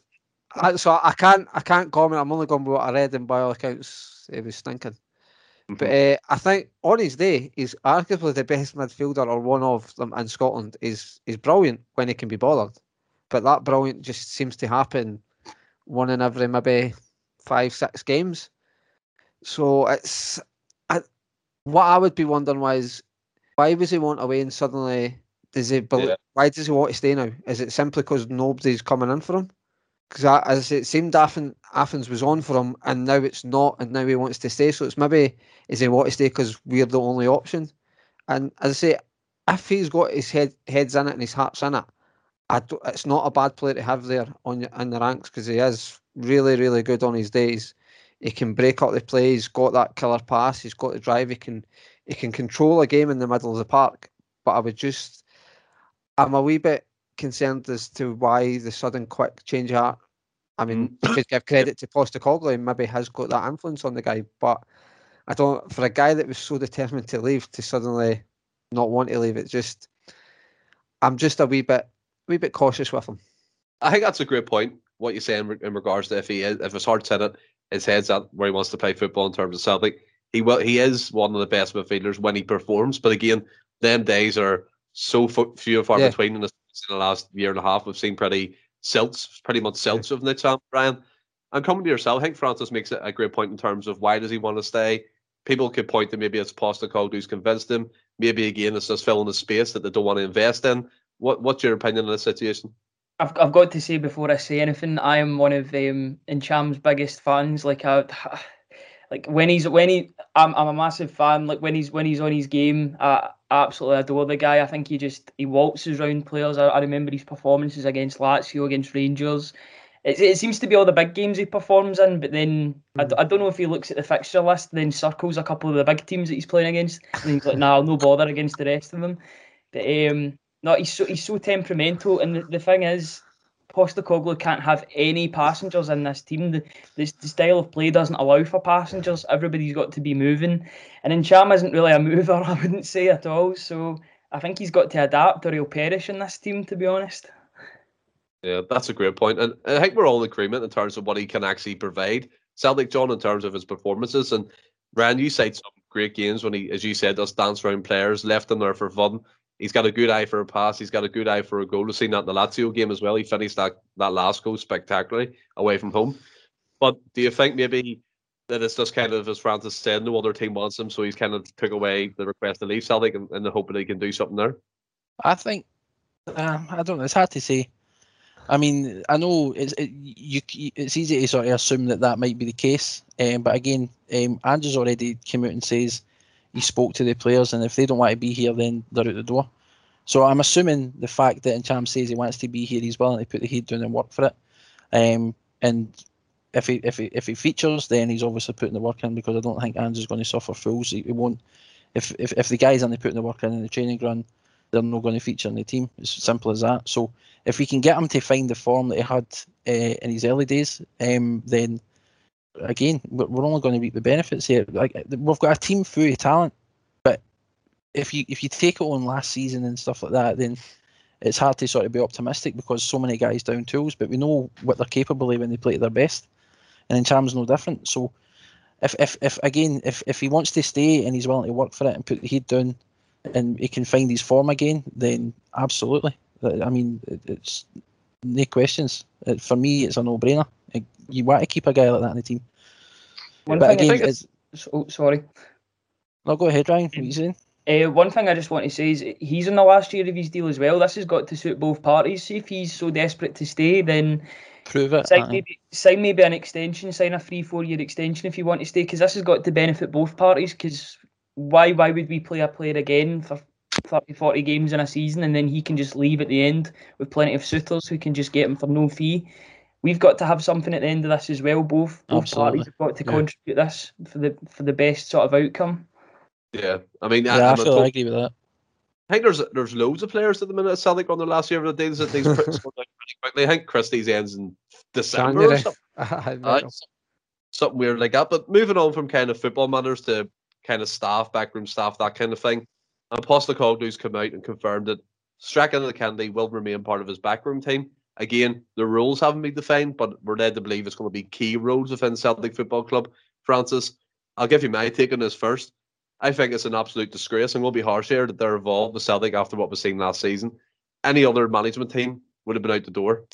I, so I can't I can't comment. I'm only going by what I read, and by all accounts, it was stinking. Mm-hmm. But uh, I think on his day, he's arguably the best midfielder or one of them in Scotland. is is brilliant when he can be bothered, but that brilliant just seems to happen one in every maybe five six games. So it's what I would be wondering was why was he want away and suddenly does he? Yeah. Why does he want to stay now? Is it simply because nobody's coming in for him? Because as it seemed, Athens, Athens was on for him, and now it's not, and now he wants to stay. So it's maybe is he want to stay because we're the only option? And as I say, if he's got his head heads in it and his heart's in it, it's not a bad player to have there on in the ranks because he is really, really good on his days. He can break up the play. He's got that killer pass. He's got the drive. He can he can control a game in the middle of the park. But I would just I'm a wee bit concerned as to why the sudden quick change of heart. I mean, mm. you could give credit to Postecoglou, maybe has got that influence on the guy, but I don't. For a guy that was so determined to leave, to suddenly not want to leave, it's just. I'm just a wee bit, wee bit cautious with him. I think that's a great point. What you're saying in regards to if he is, if his heart's in it, his head's at where he wants to play football in terms of Celtic. He will. He is one of the best midfielders when he performs. But again, them days are so few and far yeah. between in the, in the, last year and a half. We've seen pretty silts, pretty much silts of Nick Brian. And coming to yourself, I think Francis makes a great point in terms of why does he want to stay. People could point to maybe it's Postecoglou who's convinced him. Maybe again it's just filling the space that they don't want to invest in. What What's your opinion on this situation? I've, I've got to say before I say anything, I am one of um, Ntcham's biggest fans. Like I, like when he's when he, I'm, I'm a massive fan. Like when he's when he's on his game, I, absolutely adore the guy. I think he just he waltzes around players. I, I remember his performances against Lazio, against Rangers. It, it seems to be all the big games he performs in, but then. I, I don't know if he looks at the fixture list, then circles a couple of the big teams that he's playing against, and he's like, "Nah, I'll no bother against the rest of them." But um, no, he's so he's so temperamental, and the, the thing is, Postecoglou can't have any passengers in this team. The, the, the, style of play doesn't allow for passengers. Everybody's got to be moving. And Ntcham isn't really a mover, I wouldn't say at all. So I think he's got to adapt or he'll perish in this team, to be honest. Yeah, that's a great point. And I think we're all in agreement in terms of what he can actually provide. Celtic John in terms of his performances. And Ryan, you said some great games when he, as you said, does dance around players, left them there for fun. He's got a good eye for a pass. He's got a good eye for a goal. We've seen that in the Lazio game as well. He finished that, that last goal spectacularly away from home. But do you think maybe that it's just kind of, as Francis said, no other team wants him, so he's kind of took away the request to leave Celtic in, in the hope that he can do something there? I think, um, I don't know, it's hard to say. I mean, I know it's it, you. It's easy to sort of assume that that might be the case, um, but again, um, Andrew's already came out and says he spoke to the players, and if they don't want to be here, then they're out the door. So I'm assuming the fact that Ntcham says he wants to be here, he's willing to put the heat down and work for it. Um, and if he if he if he features, then he's obviously putting the work in because I don't think Andrew's going to suffer fools. He, he won't. If, if if the guys aren't putting the work in in the training ground, they're not going to feature in the team. It's simple as that. So if we can get him to find the form that he had uh, in his early days, um, then again, we're only going to reap the benefits here. Like we've got a team full of talent, but if you if you take it on last season and stuff like that, then it's hard to sort of be optimistic because so many guys down tools. But we know what they're capable of when they play at their best, and Ntcham's no different. So if if if again if if he wants to stay and he's willing to work for it and put the heat down, and he can find his form again, then absolutely. I mean, it's no questions. For me, it's a no-brainer you want to keep a guy like that in the team. One but thing again, is, oh, sorry. No, go ahead, Ryan. What are you saying? Uh, one thing I just want to say is he's in the last year of his deal as well. This has got to suit both parties. See if he's so desperate to stay, then Prove it. Sign aye. maybe, sign maybe an extension, sign a three, four year extension if you want to stay, because this has got to benefit both parties. Because why, why would we play a player again for 30, 40 games in a season and then he can just leave at the end with plenty of suitors who can just get him for no fee? We've got to have something at the end of this as well. Both both Absolutely. parties have got to Yeah. contribute this for the for the best sort of outcome. Yeah, I mean, I, Yeah, I I'm a feel tot- I agree with that. I think there's there's loads of players at the minute at Celtic on their last year of the deals that these pretty scored out pretty quickly. I think Christie's ends in December or January. something, Aye, Aye, something weird like that. But moving on from kind of football matters to kind of staff, backroom staff, that kind of thing. And Postecoglou's come out and confirmed that Strachan and the Kennedy will remain part of his backroom team. Again, the rules haven't been defined, but we're led to believe it's going to be key roles within Celtic Football Club. Francis, I'll give you my take on this first. I think it's an absolute disgrace. Going to be harsh here that they're involved with Celtic after what was seen last season. Any other management team would have been out the door.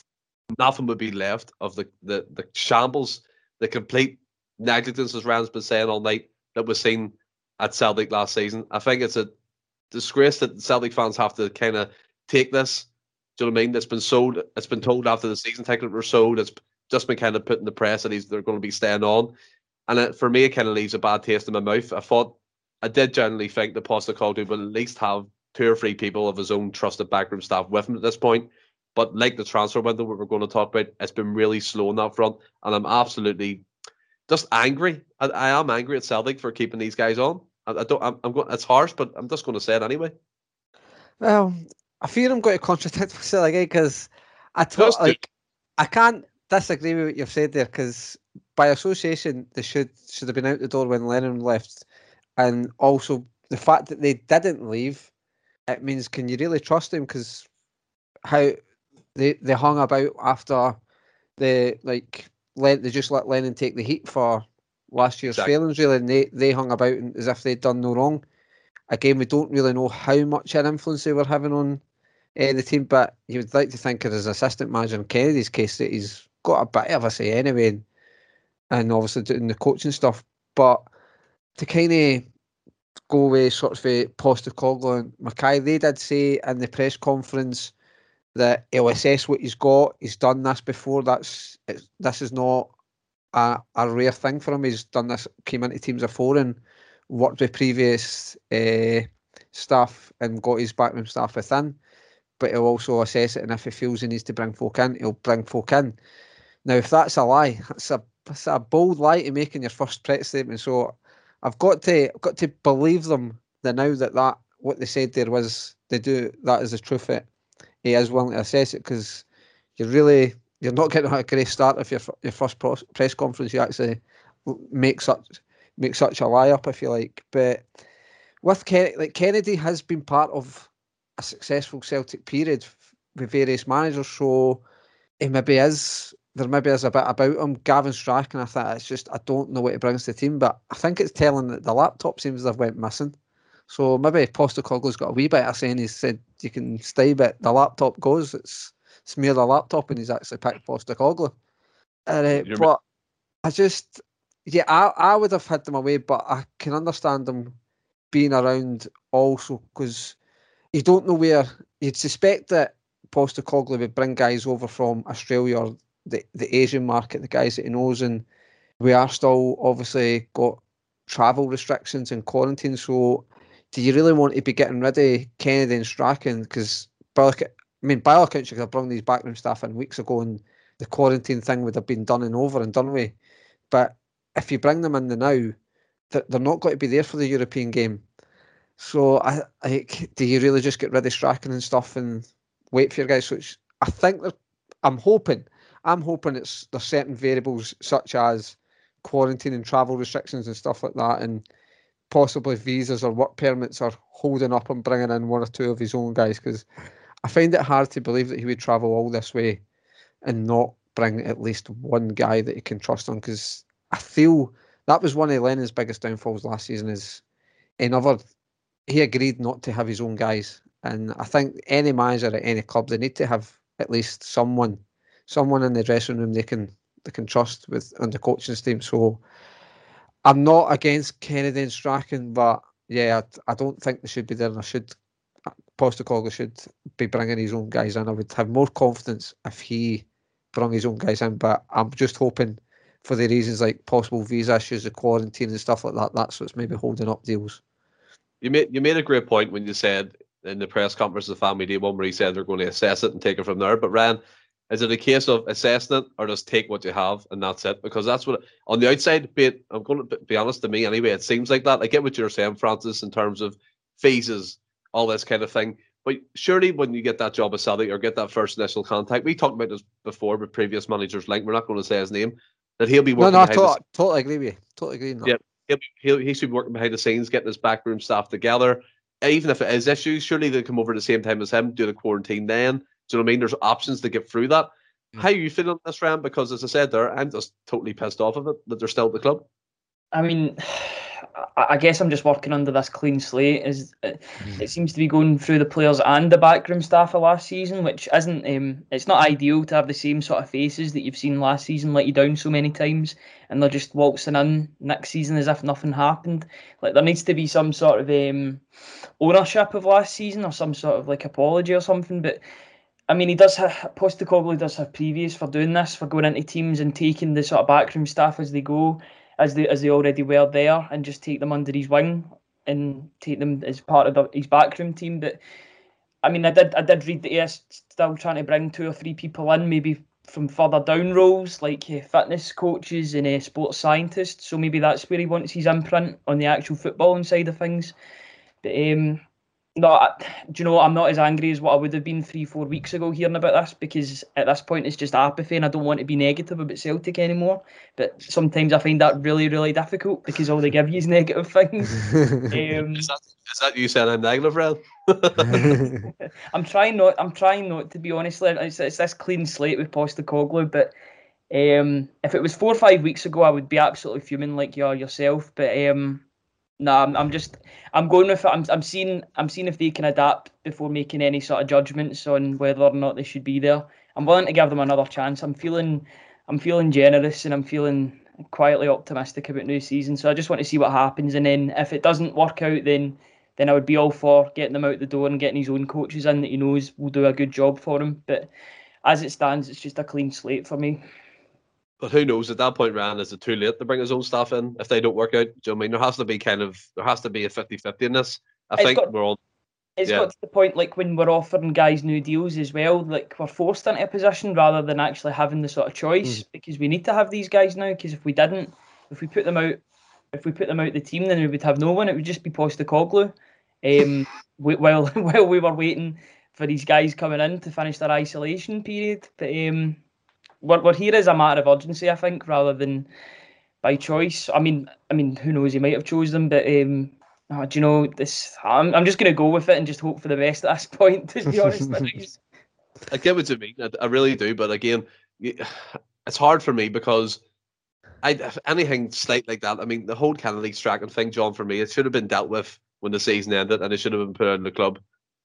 Nothing would be left of the, the, the shambles, the complete negligence, as Ryan's been saying all night, that was seen at Celtic last season. I think it's a disgrace that Celtic fans have to kind of take this. Do you know what I mean? That's been sold. It's been told after the season tickets were sold. It's just been kind of put in the press that he's they're going to be staying on, and it, for me, it kind of leaves a bad taste in my mouth. I thought, I did generally think that Postecoglou will at least have two or three people of his own trusted backroom staff with him at this point. But like the transfer window, what we're going to talk about, it's been really slow on that front, and I'm absolutely just angry. I, I am angry at Celtic for keeping these guys on. I, I don't. I'm, I'm going. It's harsh, but I'm just going to say it anyway. Well, I fear I'm going to contradict myself again because I thought like I can't disagree with what you've said there because by association they should should have been out the door when Lennon left, and also the fact that they didn't leave, it means can you really trust them? Because how they they hung about after the like Len, they just let Lennon take the heat for last year's Exactly. failings really, and they they hung about as if they'd done no wrong. Again, we don't really know how much an influence they were having on uh, the team, but you would like to think of his assistant manager in Kennedy's case that he's got a bit of a say anyway, and, and obviously doing the coaching stuff. But to kind of go away, sort of uh, Postecoglou and McKay, they did say in the press conference that assess what he's got. He's done this before. That's this is not a, a rare thing for him. He's done this, came into teams before and worked with previous uh, staff and got his backroom staff within. But he'll also assess it, and if he feels he needs to bring folk in, he'll bring folk in. Now, if that's a lie, that's a that's a bold lie to make in your first press statement. So I've got to I've got to believe them. The now that that what they said there was they do that is the truth. It he is willing to assess it because you're really you're not getting a great start if your your first press conference you actually make such make such a lie up if you like. But with Ken, like Kennedy has been part of a successful Celtic period with various managers, so he maybe is there maybe is a bit about him. Gavin Strachan, I think it's just I don't know what he brings to the team, but I think it's telling that the laptop seems to have went missing. So maybe Postecoglou's got a wee bit of saying he said you can stay, but the laptop goes. It's smear the laptop and he's actually picked Postecoglou. Uh, You're- but I just yeah, I, I would have had them away, but I can understand them being around also because you don't know where you'd suspect that Postecoglou would bring guys over from Australia or the, the Asian market, the guys that he knows, and we are still obviously got travel restrictions and quarantine. So, do you really want to be getting rid of Kennedy and Strachan? Because I mean, by all accounts, you could have brought these backroom staff in weeks ago, and the quarantine thing would have been done and over and done with. But if you bring them in the now, they're not going to be there for the European game. So I, do you really just get rid of Strachan and stuff and wait for your guys? Which I think they're, I'm hoping, I'm hoping it's there's certain variables such as quarantine and travel restrictions and stuff like that, and possibly visas or work permits are holding up and bringing in one or two of his own guys because I find it hard to believe that he would travel all this way and not bring at least one guy that he can trust on because I feel that was one of Lennon's biggest downfalls last season is he never he agreed not to have his own guys and I think any manager at any club they need to have at least someone someone in the dressing room they can they can trust with on the coaching team so I'm not against Kennedy and Strachan but yeah I, I don't think they should be there and I should Postecoglou should be bringing his own guys in I would have more confidence if he brought his own guys in. But I'm just hoping for the reasons like possible visa issues, the quarantine and stuff like that. That's what's maybe holding up deals. You made you made a great point when you said in the press conference, the family day one, where he said they're going to assess it and take it from there. But Ryan, is it a case of assessing it or just take what you have and that's it? Because that's what on the outside, be it, I'm going to be honest to me anyway, it seems like that. I get what you're saying, Francis, in terms of phases, all this kind of thing. But surely when you get that job at Celtic or get that first initial contact, we talked about this before with previous managers, like we're not going to say his name, that he'll be working. No, no, behind the to- totally agree with you. Totally agree. That. Yeah. He'll, he'll he should be working behind the scenes, getting his backroom staff together. Even if it is issues, surely they come over at the same time as him, do the quarantine then. Do you know what I mean? There's options to get through that. Mm. How are you feeling this round? Because as I said there, I'm just totally pissed off of it that they're still at the club. I mean, I I guess I'm just working under this clean slate. Is it, it seems to be going through the players and the backroom staff of last season, which isn't. Um, it's not ideal to have the same sort of faces that you've seen last season let you down so many times, and they're just waltzing in next season as if nothing happened. Like there needs to be some sort of um, ownership of last season or some sort of like apology or something. But I mean, he does have Postecoglou does have previous for doing this, for going into teams and taking the sort of backroom staff as they go, as they as they already were there, and just take them under his wing and take them as part of the, his backroom team. But I mean, I did I did read that he is still trying to bring two or three people in, maybe from further down roles like uh, fitness coaches and uh, sports scientists. So maybe that's where he wants his imprint on the actual footballing side of things. But um, no, I, do you know what? I'm not as angry as what I would have been three, four weeks ago hearing about this because at this point it's just apathy and I don't want to be negative about Celtic anymore. But sometimes I find that really, really difficult because all they give you is negative things. Um, Is that, is that you saying I'm negative, Ryan? I'm trying not. I'm trying not to be honest. It's, it's this clean slate with Postecoglou, but um, if it was four or five weeks ago, I would be absolutely fuming like you are yourself. But um, no, I'm, I'm just I'm going with it. I'm, I'm seeing I'm seeing if they can adapt before making any sort of judgments on whether or not they should be there. I'm willing to give them another chance. I'm feeling I'm feeling generous and I'm feeling quietly optimistic about new season. So I just want to see what happens, and then if it doesn't work out, then then I would be all for getting them out the door and getting his own coaches in that he knows will do a good job for him. But as it stands, it's just a clean slate for me. But who knows? At that point, Ryan, is it too late to bring his own staff in if they don't work out? Do you know what I mean? There has to be kind of there has to be a 50-50 in this. I It's think got- we're all It's Yeah. got to the point like when we're offering guys new deals as well, like we're forced into a position rather than actually having the sort of choice because we need to have these guys now. Because if we didn't, if we put them out, if we put them out the team, then we would have no one. It would just be Postecoglou. Um, wh- while while we were waiting for these guys coming in to finish their isolation period, but um, we're, we're here as a matter of urgency, I think, rather than by choice. I mean, I mean, who knows? He might have chose them, but um, oh, do you know this? I'm, I'm just going to go with it and just hope for the best at this point. To be honest. I get what you mean. I, I really do. But again, it's hard for me because I anything slight like that. I mean, the whole Kennedy Strachan thing, John, for me, it should have been dealt with when the season ended, and it should have been put out in the club.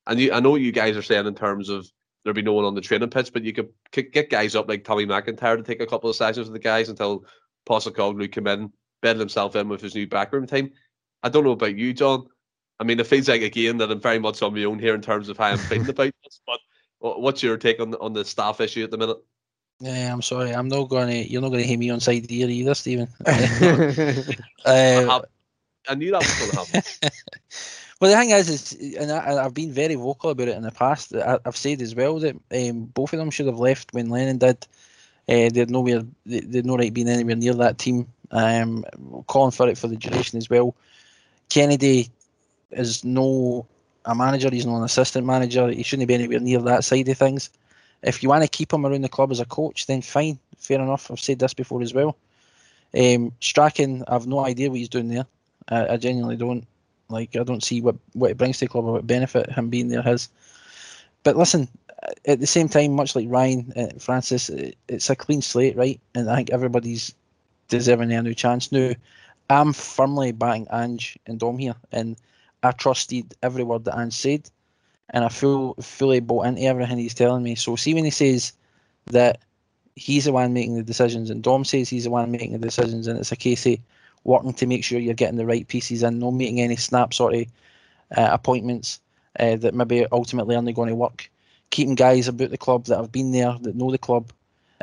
And you, I know what you guys are saying in terms of there'd be no one on the training pitch, but you could get guys up like Tommy McIntyre to take a couple of sessions with the guys until Postecoglou come in, bed himself in with his new backroom team. I don't know about you, John. I mean, it feels like again that I'm very much on my own here in terms of how I'm feeling about this. But what's your take on the, on the staff issue at the minute? Yeah, I'm sorry. I'm not going to. You're not going to hear me on side here either, Stephen. Uh, have- I knew that was going to happen. well, the thing is, is and I, I've been very vocal about it in the past. I, I've said as well that um, both of them should have left when Lennon did. Uh, they're nowhere. They, they're no right being anywhere near that team. Um, calling for it for the duration as well. Kennedy is no a manager. He's not an assistant manager. He shouldn't be anywhere near that side of things. If you want to keep him around the club as a coach, then fine, fair enough. I've said this before as well. Um, Strachan, I've no idea what he's doing there. I, I genuinely don't. Like, I don't see what, what it brings to the club or what benefit him being there has. But listen, at the same time, much like Ryan, uh, Francis, it's a clean slate, right? And I think everybody's deserving a new chance. Now, I'm firmly backing Ange and Dom here, and I trusted every word that Ange said, and I full, fully bought into everything he's telling me. So, see when he says that he's the one making the decisions, and Dom says he's the one making the decisions, and it's a case of working to make sure you're getting the right pieces and not making any snap sort of uh, appointments uh, that maybe ultimately aren't going to work. Keeping guys about the club that have been there, that know the club,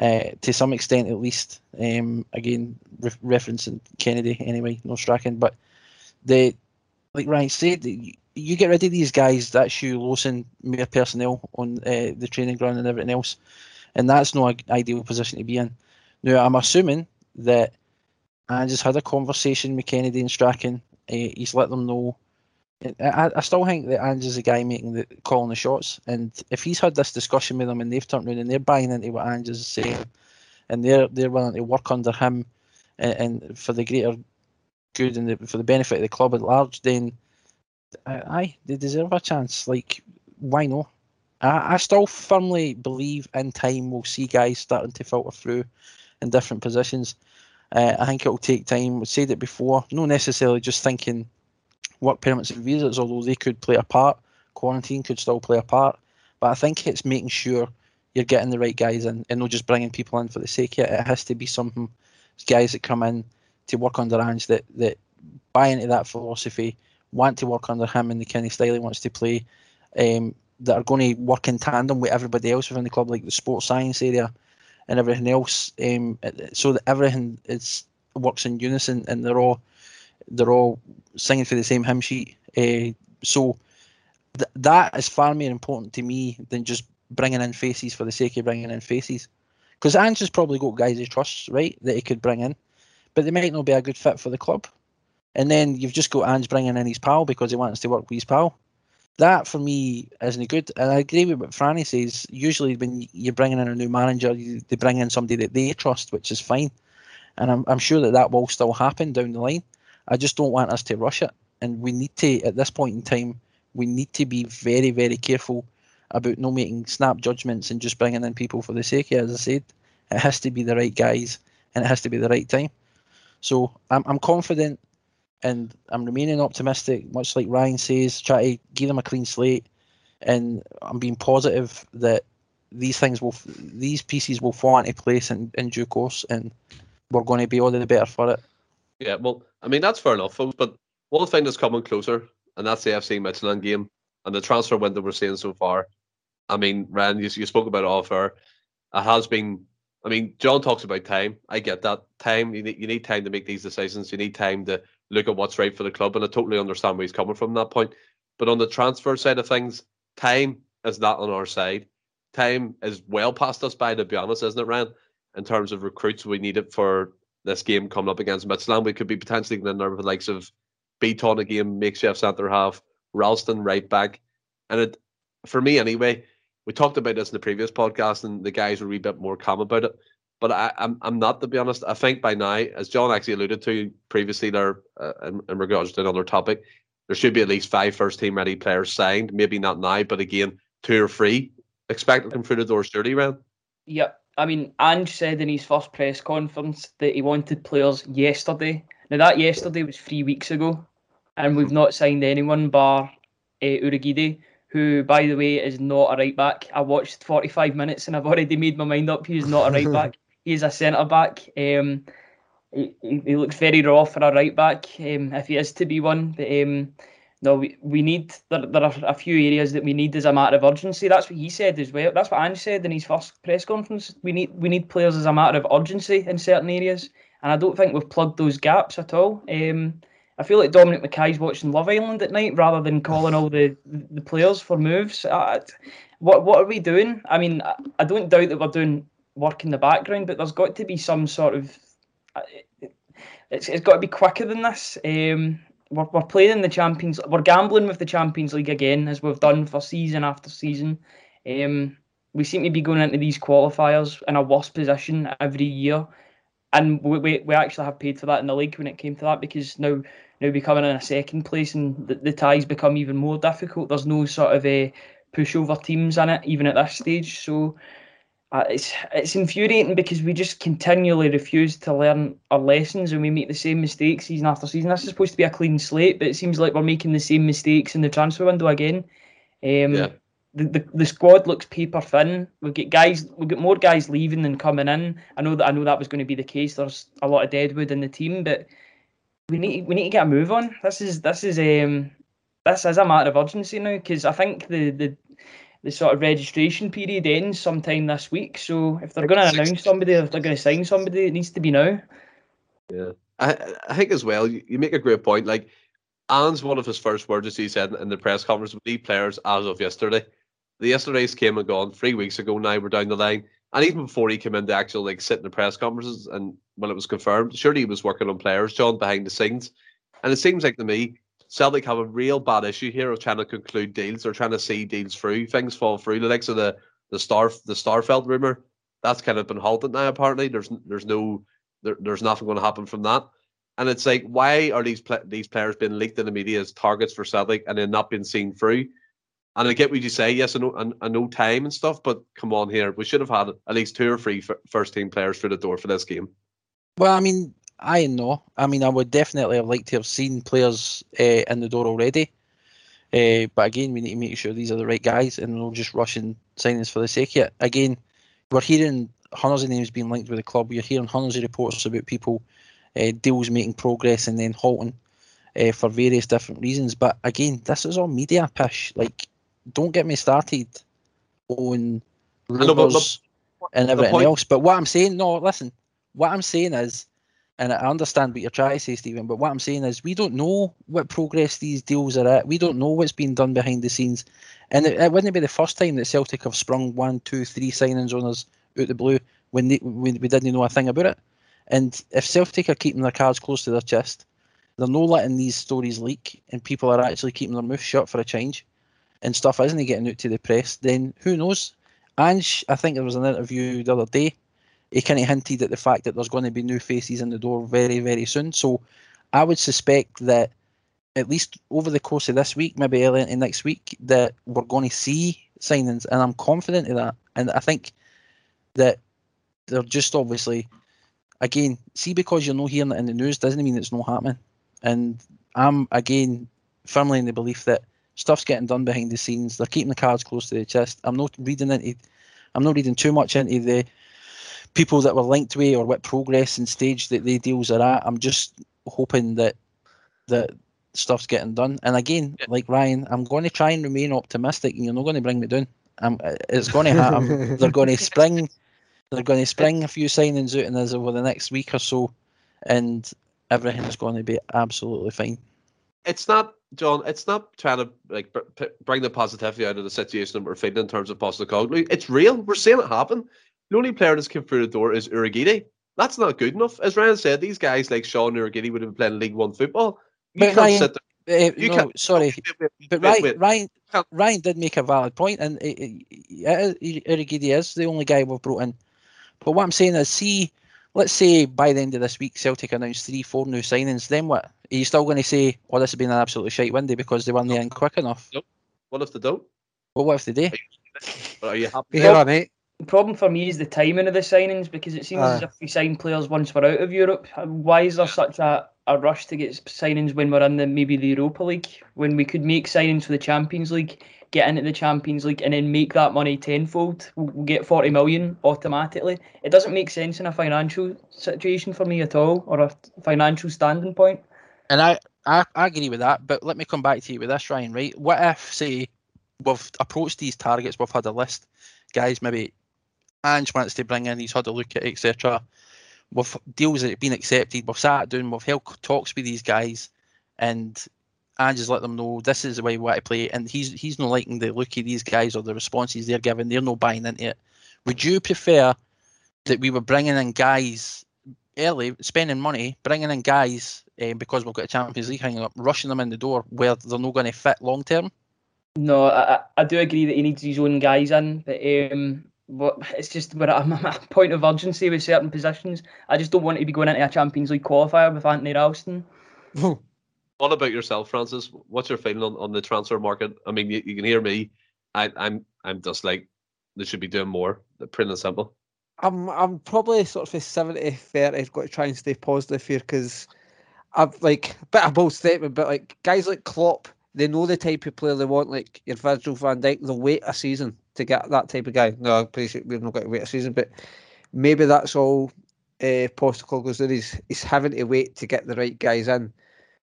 uh, to some extent at least. Um, again, re- referencing Kennedy anyway, no Strachan, but the like Ryan said, you, get rid of these guys. That's you losing mere personnel on uh, the training ground and everything else, and that's no ideal position to be in. Now, I'm assuming that I just had a conversation with Kennedy and Strachan. Uh, he's let them know. I, I still think that Ange is the guy making the calling the shots, and if he's had this discussion with them and they've turned around and they're buying into what Ange is saying, and they're they're willing to work under him, and, and for the greater good and the, for the benefit of the club at large, then aye, they deserve a chance. Like, why not? I, I still firmly believe in time we'll see guys starting to filter through in different positions. Uh, I think it'll take time. We said it before, not necessarily just thinking work permits and visas, although they could play a part. Quarantine could still play a part. But I think it's making sure you're getting the right guys in and not just bringing people in for the sake of it. It has to be something, guys that come in to work under Ange that, that buy into that philosophy, want to work under him and the kind of style he wants to play, um, that are going to work in tandem with everybody else within the club, like the sports science area and everything else, um, so that everything is works in unison and they're all they're all singing for the same hymn sheet. Uh, so th- that is far more important to me than just bringing in faces for the sake of bringing in faces. Because Ange has probably got guys he trusts, right, that he could bring in, but they might not be a good fit for the club. And then you've just got Ange bringing in his pal because he wants to work with his pal. That for me isn't good. And I agree with what Franny says. Usually, when you're bringing in a new manager, you, they bring in somebody that they trust, which is fine. And I'm, I'm sure that that will still happen down the line. I just don't want us to rush it. And we need to, at this point in time, we need to be very, very careful about not making snap judgments and just bringing in people for the sake of, as I said, it has to be the right guys and it has to be the right time. So I'm, I'm confident and I'm remaining optimistic, much like Ryan says, try to give them a clean slate. And I'm being positive that these things will, these pieces will fall into place in, in due course, and we're going to be all the better for it. Yeah, well, I mean that's fair enough, folks. But one thing that's coming closer, and that's the FC Midtjylland game and the transfer window we're seeing so far. I mean, Ryan, you, you spoke about it off air. It has been. I mean, John talks about time. I get that time. You need you need time to make these decisions. You need time to look at what's right for the club, and I totally understand where he's coming from that point. But on the transfer side of things, time is not on our side. Time is well past us by, to be honest, isn't it, Ryan? In terms of recruits, we need it for this game coming up against Midtjylland. We could be potentially getting in there with the likes of Bitton again, makeshift centre half, Ralston right back. And it, for me anyway, we talked about this in the previous podcast, and the guys were a wee bit more calm about it. But I, am I'm, I'm not to be honest. I think by now, as John actually alluded to previously, there uh, in, in regards to another topic, there should be at least five first team ready players signed. Maybe not now, but again, two or three expected to come through the door sturdy round. Yep. I mean, Ange said in his first press conference that he wanted players yesterday. Now that yesterday was three weeks ago, and we've not signed anyone bar uh, Urhoghide, who, by the way, is not a right back. I watched 45 minutes and I've already made my mind up. He's not a right back. He's a centre back. Um, he, he looks very raw for a right back, um, if he is to be one. But um, no, we, we need there, there are a few areas that we need as a matter of urgency. That's what he said as well. That's what Ange said in his first press conference. We need we need players as a matter of urgency in certain areas, and I don't think we've plugged those gaps at all. Um, I feel like Dominic McKay's watching Love Island at night rather than calling all the the players for moves. I, what what are we doing? I mean, I, I don't doubt that we're doing work in the background, but there's got to be some sort of it's, it's got to be quicker than this. Um, we're, we're playing in the Champions. We're gambling with the Champions League again, as we've done for season after season. Um, we seem to be going into these qualifiers in a worse position every year, and we, we, we actually have paid for that in the league when it came to that because now now we're coming in a second place and the, the ties become even more difficult. There's no sort of a uh, pushover teams in it even at this stage. So uh, it's it's infuriating because we just continually refuse to learn our lessons and we make the same mistakes season after season. This is supposed to be a clean slate, but it seems like we're making the same mistakes in the transfer window again. Um, yeah. the, the, the squad looks paper thin. We get guys, we get more guys leaving than coming in. I know that I know that was going to be the case. There's a lot of deadwood in the team, but we need we need to get a move on. This is this is um this is a matter of urgency now because I think the the the sort of registration period ends sometime this week. So if they're going to announce somebody, if they're going to sign somebody, it needs to be now. Yeah, I, I think as well. You, you make a great point. Like, Ange's one of his first words, as he said in the press conference, with the players as of yesterday. The yesterday's came and gone three weeks ago. Now we're down the line, and even before he came in to actually like sit in the press conferences, and when it was confirmed, surely he was working on players, John, behind the scenes. And it seems like to me, Celtic have a real bad issue here of trying to conclude deals or trying to see deals through. Things fall through. The likes of the the Star the Starfelt rumor that's kind of been halted now. Apparently, there's there's no there, there's nothing going to happen from that. And it's like, why are these pl- these players being leaked in the media as targets for Celtic and then not being seen through? And I get what you say, yes, I know, I know time and stuff, but come on here, we should have had at least two or three f- first team players through the door for this game. Well, I mean, I know. I mean, I would definitely have liked to have seen players uh, in the door already. Uh, but again, we need to make sure these are the right guys and not just rushing signings for the sake of it. Again, we're hearing hundreds of names being linked with the club. We're hearing hundreds of reports about people, uh, deals making progress and then halting for various different reasons. But again, this is all media pish. Like, don't get me started on rumours and everything else. But what I'm saying, no, listen, what I'm saying is and I understand what you're trying to say, Stephen, but what I'm saying is we don't know what progress these deals are at. We don't know what's being done behind the scenes. And it, it wouldn't be the first time that Celtic have sprung one, two, three signings on us out of the blue when, they, when we didn't know a thing about it. And if Celtic are keeping their cards close to their chest, they're not letting these stories leak, and people are actually keeping their mouth shut for a change, and stuff isn't getting out to the press, then who knows? Ange, I think there was an interview the other day he kind of hinted at the fact that there's going to be new faces in the door very, very soon. So I would suspect that at least over the course of this week, maybe early into next week, that we're going to see signings, and I'm confident of that. And I think that they're just obviously, again, see because you're not hearing it in the news doesn't mean it's not happening. And I'm again firmly in the belief that stuff's getting done behind the scenes. They're keeping the cards close to the chest. I'm not reading into, I'm not reading too much into the people that were linked with or what progress and stage that they deals are at. I'm just hoping that that stuff's getting done. And again, yeah. like Ryan, I'm going to try and remain optimistic, and you're not going to bring me down. I'm, it's going to happen. they're going to spring. They're going to spring a few signings out in us over the next week or so, and everything's going to be absolutely fine. It's not, John. It's not trying to like bring the positivity out of the situation that we're feeling in terms of Postecoglou. It's real. We're seeing it happen. The only player that's come through the door is Urhoghide. That's not good enough. As Ryan said, these guys like Sean Urhoghide would have been playing League One football. You but can't Ryan, sit there. Uh, you no, can't, sorry, wait, wait, but Ryan, Ryan, Ryan did make a valid point, and Urhoghide is the only guy we've brought in. But what I'm saying is, see, let's say by the end of this week, Celtic announced three, four new signings. Then what? Are you still going to say, "Oh, this has been an absolutely shite windy because they weren't in quick enough"? Nope. What if they don't? Well, what if they do? Are you happy? Yeah, mate. The problem for me is the timing of the signings because it seems as if we sign players once we're out of Europe. Why is there such a, a rush to get signings when we're in the maybe the Europa League when we could make signings for the Champions League, get into the Champions League, and then make that money tenfold? We'll get forty million automatically. It doesn't make sense in a financial situation for me at all, or a financial standing point. And I, I, I agree with that, but let me come back to you with this, Ryan. Right? What if, say, we've approached these targets, we've had a list, guys, maybe Ange wants to bring in, he's had a look at etc. With deals that have been accepted, we've sat down, we've held talks with these guys, and Ange has let them know this is the way we want to play, and he's he's not liking the look of these guys or the responses they're giving. They're not buying into it. Would you prefer that we were bringing in guys early, spending money, bringing in guys um, because we've got a Champions League hanging up, rushing them in the door where they're not going to fit long term? No, I, I do agree that he needs his own guys in, but um, but it's just where I'm at a point of urgency with certain positions. I just don't want to be going into a Champions League qualifier with Anthony Ralston. what about yourself, Francis? What's your feeling on, on the transfer market? I mean, you, you can hear me. I, I'm I'm just like they should be doing more. Plain and simple. I'm I'm probably sort of a 70 30. I've got to try and stay positive here because I've like a bit of a bold statement, but like guys like Klopp, they know the type of player they want. Like your Virgil van Dijk, they'll wait a season to get that type of guy. No, appreciate we've not got to wait a season, but maybe that's all uh, Postecoglou goes there. He's, he's having to wait to get the right guys in.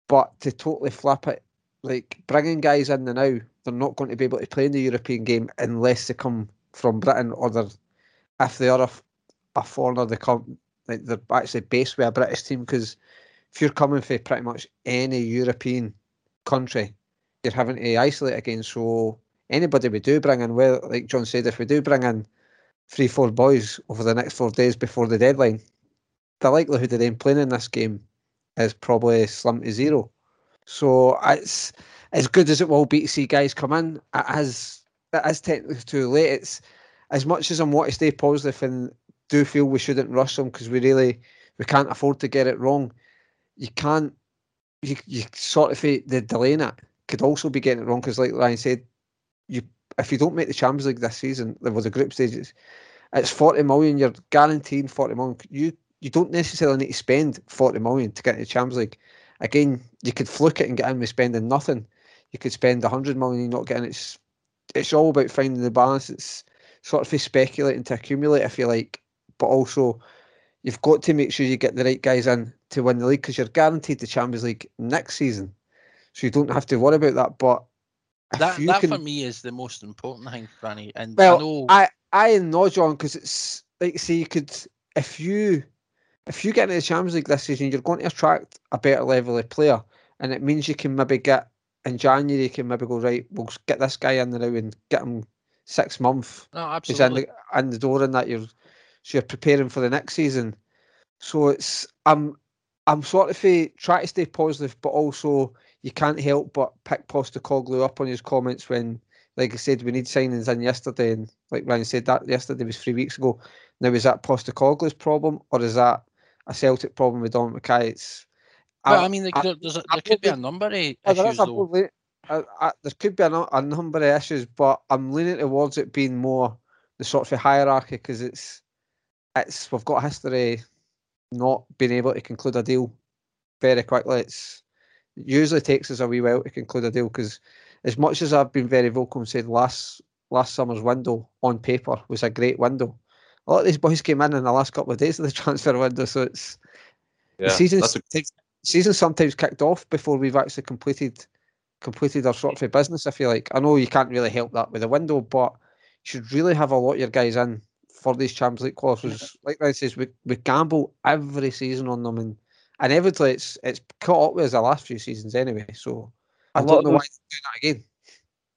But to totally flip it, like bringing guys in the now they're not going to be able to play in the European game unless they come from Britain or they're, if they are a, a foreigner, they come like they're actually based with a British team because if you're coming from pretty much any European country, you're having to isolate again. So anybody we do bring in, well, like John said, if we do bring in three, four boys over the next four days before the deadline, the likelihood of them playing in this game is probably slim to zero. So it's as good as it will be to see guys come in. It is it is technically too late. It's as much as I want to stay positive and do feel we shouldn't rush them because we really we can't afford to get it wrong. You can't. You, you sort of the delaying it could also be getting it wrong because, like Ryan said, you if you don't make the Champions League this season, there was a group stages. It's forty million. You're guaranteeing forty million. You you don't necessarily need to spend forty million to get into the Champions League. Again, you could fluke it and get in with spending nothing. You could spend hundred million and not getting it. It's it's all about finding the balance. It's sort of speculating to accumulate, if you like, but also you've got to make sure you get the right guys in to win the league because you're guaranteed the Champions League next season, so you don't have to worry about that. But that that can... for me is the most important thing, Franny. And well, I know... I I know John because it's like say you could if you if you get into the Champions League this season, you're going to attract a better level of player, and it means you can maybe get in January. You can maybe go right. We'll get this guy in now and get him six months. No, absolutely. He's in the, in the door, and that you're so you're preparing for the next season. So it's I'm I'm sort of a, try to stay positive, but also you can't help but pick Postecoglou up on his comments when, like I said, we need signings in yesterday, and like Ryan said, that yesterday was three weeks ago. Now is that Postecoglou's problem, or is that a Celtic problem with Dom McKay? It's well, I, I mean, there, there's a, there could be a number of issues. There, probably, I, I, there could be a, a, number of issues, but I'm leaning towards it being more the sort of hierarchy because it's it's we've got history not being able to conclude a deal very quickly. It's it usually takes us a wee while to conclude a deal because as much as I've been very vocal and said last last summer's window on paper was a great window, a lot of these boys came in in the last couple of days of the transfer window, so it's yeah, the season a... season sometimes kicked off before we've actually completed completed our sort of business. I feel like I know you can't really help that with a window, but you should really have a lot of your guys in for these Champions League qualifiers. Like I says, we, we gamble every season on them, and inevitably it's it's caught up with us the last few seasons anyway. So I a don't know those, why they're doing that again.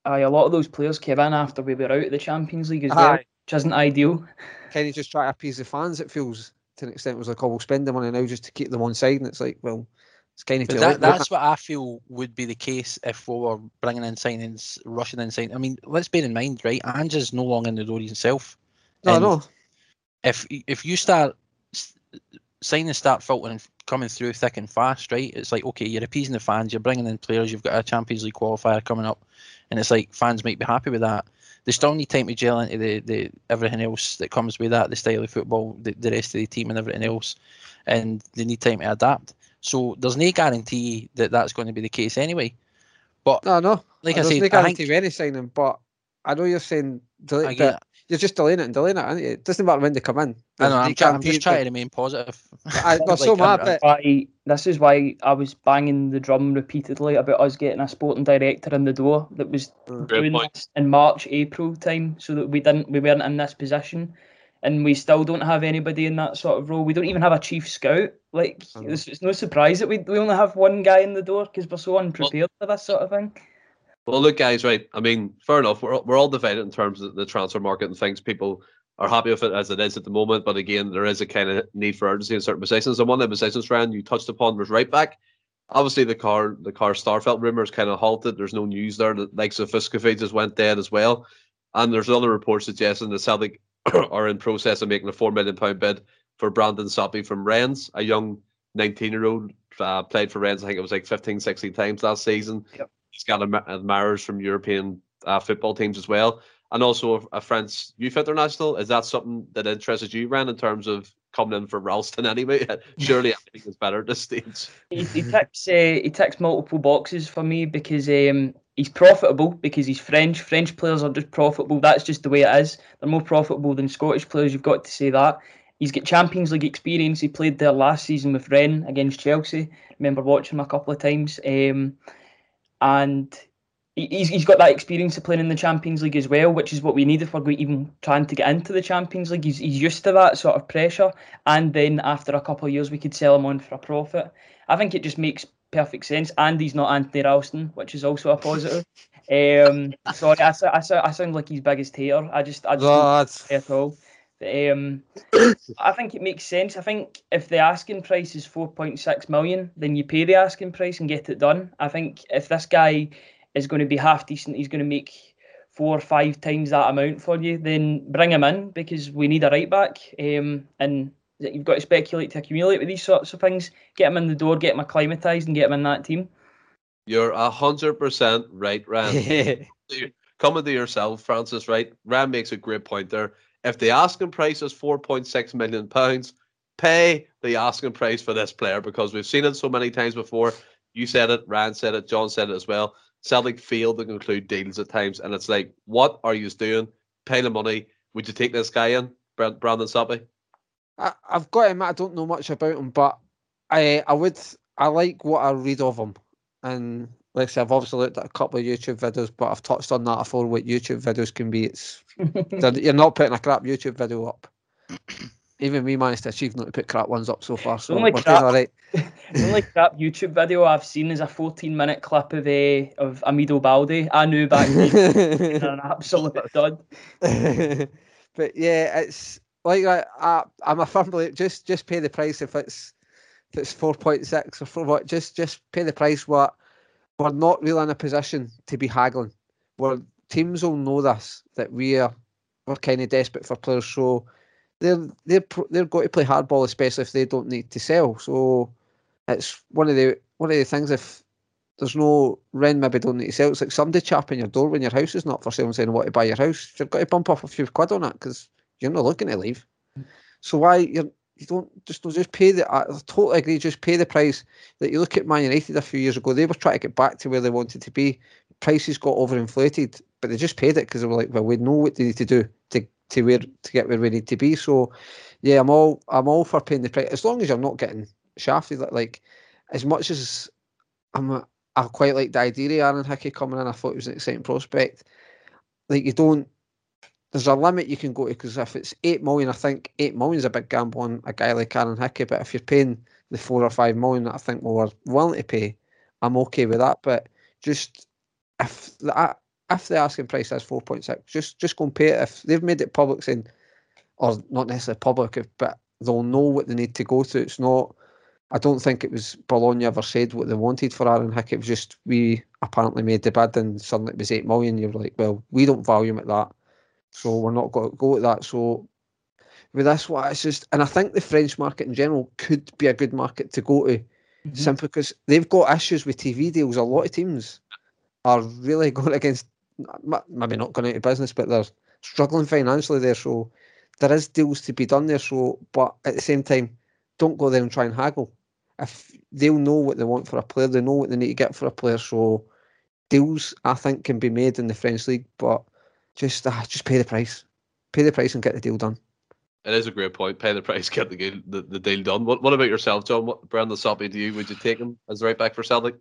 Aye, a lot of those players came in after we were out of the Champions League as aye. well, which isn't ideal. Can you just try to appease the fans? It feels to an extent it was like, oh, we'll spend the money now just to keep them on side, and it's like, well. It's kind of that, that's what I feel would be the case if we were bringing in signings, rushing in signings. I mean, let's bear in mind, right? Ange is no longer in the door himself. No, no. If if you start signing start filtering coming through thick and fast, right? It's like okay, you're appeasing the fans, you're bringing in players, you've got a Champions League qualifier coming up, and it's like fans might be happy with that. They still need time to gel into the, the everything else that comes with that, the style of football, the, the rest of the team, and everything else, and they need time to adapt. So there's no guarantee that that's going to be the case anyway. But no, no, like I said, no guarantee I think, any signing. But I know you're saying that you're just delaying it and delaying it, aren't you? It doesn't matter when they come in. I know, I'm, try, I'm just trying to remain positive. I, no, so mad, but... Why, this is why I was banging the drum repeatedly about us getting a sporting director in the door that was mm. doing this in March, April time, so that we didn't, we weren't in this position, and we still don't have anybody in that sort of role. We don't even have a chief scout. Like, it's, it's no surprise that we we only have one guy in the door because we're so unprepared well, for this sort of thing. Well, look, guys, right. I mean, fair enough. We're, we're all divided in terms of the transfer market and things. People are happy with it as it is at the moment, but again, there is a kind of need for urgency in certain positions. And one of the positions, Ryan, you touched upon was right back. Obviously, the Carl, the Carl Starfelt rumors kind of halted. There's no news there. The likes of Fuskovic just went dead as well. And there's other reports suggesting that Celtic are in process of making a four million pound bid for Brandon Soppy from Rennes, a young 19 year old uh, played for Rennes. I think it was like 15, 16 times last season. Yep he's got admirers from European uh, football teams as well, and also a, French youth international. Is that something that interests you, Ren, in terms of coming in for Ralston anyway? Surely anything is better at this stage. He, he ticks uh, he ticks multiple boxes for me because um, he's profitable because he's French. French players are just profitable. That's just the way it is. They're more profitable than Scottish players. You've got to say that. He's got Champions League experience. He played there last season with Rennes against Chelsea. I remember watching him a couple of times. Um, and he's, he's got that experience of playing in the Champions League as well, which is what we need if we're even trying to get into the Champions League. He's, he's used to that sort of pressure, and then after a couple of years, we could sell him on for a profit. I think it just makes perfect sense, and he's not Anthony Ralston, which is also a positive. Um, sorry, I, I, I sound like his biggest hater. I just, I just No, that's- at all. Um, I think it makes sense. I think if the asking price is 4.6 million, then you pay the asking price and get it done. I think if this guy is going to be half decent, he's going to make four or five times that amount for you, then bring him in because we need a right back. Um, and you've got to speculate to accumulate with these sorts of things. Get him in the door, get him acclimatised, and get him in that team. You're a hundred percent right, Rand. Coming to yourself, Francis. Right, Rand makes a great point there. If the asking price is four point six million pounds, pay the asking price for this player because we've seen it so many times before. You said it, Rand said it, John said it as well. Celtic failed to conclude deals at times, and it's like, what are you doing? Pay the money. Would you take this guy in, Brand- Brandon Soppy? I, I've got him. I don't know much about him, but I I would I like what I read of him, and like I said, I've obviously looked at a couple of YouTube videos, but I've touched on that before. What YouTube videos can be, it's you're not putting a crap YouTube video up. Even we managed to achieve not to put crap ones up so far, so Only we're doing crap. all right. The only crap YouTube video I've seen is a 14 minute clip of uh, of Amido Balde. I knew back then an absolute dud. but yeah, it's like I, I I'm a firm believer. Just just pay the price if it's if it's four point six or for what. Just just pay the price. What we're not really in a position to be haggling. We're teams will know this that we are we're kind of desperate for players. So they're they're they're going to play hardball, especially if they don't need to sell. So it's one of the one of the things if there's no rent, maybe don't need to sell. It's like somebody chapping your door when your house is not for sale and saying, "Want to buy your house?" You've got to bump off a few quid on it because you're not looking to leave. Mm. So why you're you don't just just pay the? Uh, I totally agree. Just pay the price that you look at Man United a few years ago. They were trying to get back to where they wanted to be. Prices got overinflated, but they just paid it because they were like, "Well, we know what they need to do to to where to get where we need to be." So, yeah, I'm all I'm all for paying the price as long as you're not getting shafted. Like, as much as I'm I quite like the idea of Aaron Hickey coming in. I thought it was an exciting prospect. Like you don't. There's a limit you can go to because if it's eight million, I think eight million is a big gamble on a guy like Aaron Hickey. But if you're paying the four or five million that I think we were willing to pay, I'm okay with that. But just if the if the asking price is four point six, just just go and pay it. If they've made it public saying, or not necessarily public, but they'll know what they need to go to. It's not. I don't think it was Bologna ever said what they wanted for Aaron Hick. It was just we apparently made the bid and suddenly it was eight million. You're like, well, we don't value him at that, so we're not going to go at that. So with this it's just, and I think the French market in general could be a good market to go to, mm-hmm. simply because they've got issues with TV deals. A lot of teams are really going against, maybe not going out of business, but they're struggling financially there. So there is deals to be done there. So, but at the same time, don't go there and try and haggle. If they'll know what they want for a player, they know what they need to get for a player. So deals, I think, can be made in the French league, but just uh, just pay the price, pay the price and get the deal done. It is a great point. Pay the price, get the deal, the, the deal done. What What about yourself, John? What Brandon Soppy do you? Would you take him as the right back for Celtic?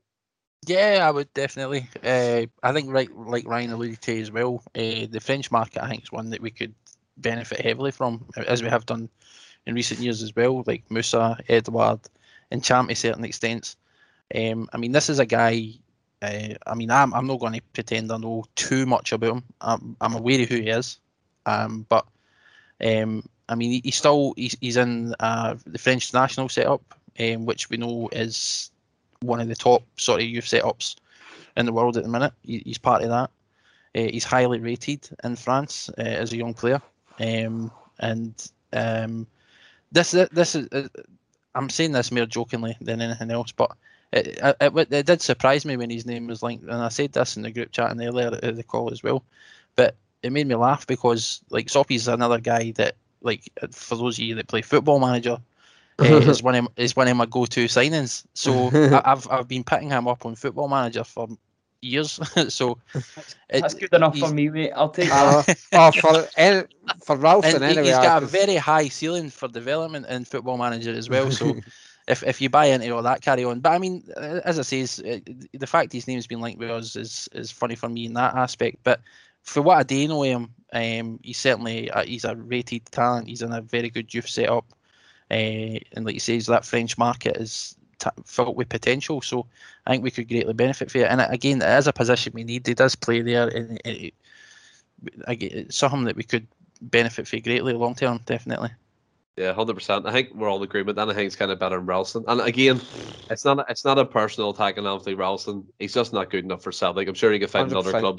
Yeah, I would definitely. Uh, I think, right, like Ryan alluded to as well, uh, the French market I think is one that we could benefit heavily from, as we have done in recent years as well. Like Moussa, Edouard, and Ntcham to certain extents. Um, I mean, this is a guy. Uh, I mean, I'm I'm not going to pretend I know too much about him. I'm I'm aware of who he is, um, but um, I mean, he, he's still he's, he's in uh, the French national setup, um, which we know is one of the top sort of youth setups in the world at the minute. He, he's part of that. Uh, he's highly rated in France uh, as a young player, um, and um, this this is uh, I'm saying this more jokingly than anything else, but it, it, it, it did surprise me when his name was linked, and I said this in the group chat and earlier at the call as well. But it made me laugh because like Soppy's another guy that like for those of you that play Football Manager. uh, is one of is one of my go-to signings. So I, I've I've been picking him up on Football Manager for years. so it- That's good enough for me, mate. I'll take Uh, that. oh, for any, for Ralston and he, anyway. has I got a could- very high ceiling for development in Football Manager as well. So if if you buy into all that, carry on. But I mean, as I say, the fact his name's been linked with us is is funny for me in that aspect. But for what I do know him, um, he's certainly uh, he's a rated talent. He's in a very good youth setup, uh, and like you say, that French market is t- filled with potential. So I think we could greatly benefit from it. And again, is a position we need. He does play there, and it, it, it's something that we could benefit from greatly long term, definitely. Yeah, hundred percent. I think we're all in agreement. And I think it's kind of better than Ralston. And again, it's not it's not a personal attack on Anthony Ralston. He's just not good enough for Celtic. I'm sure he could find 100%. another club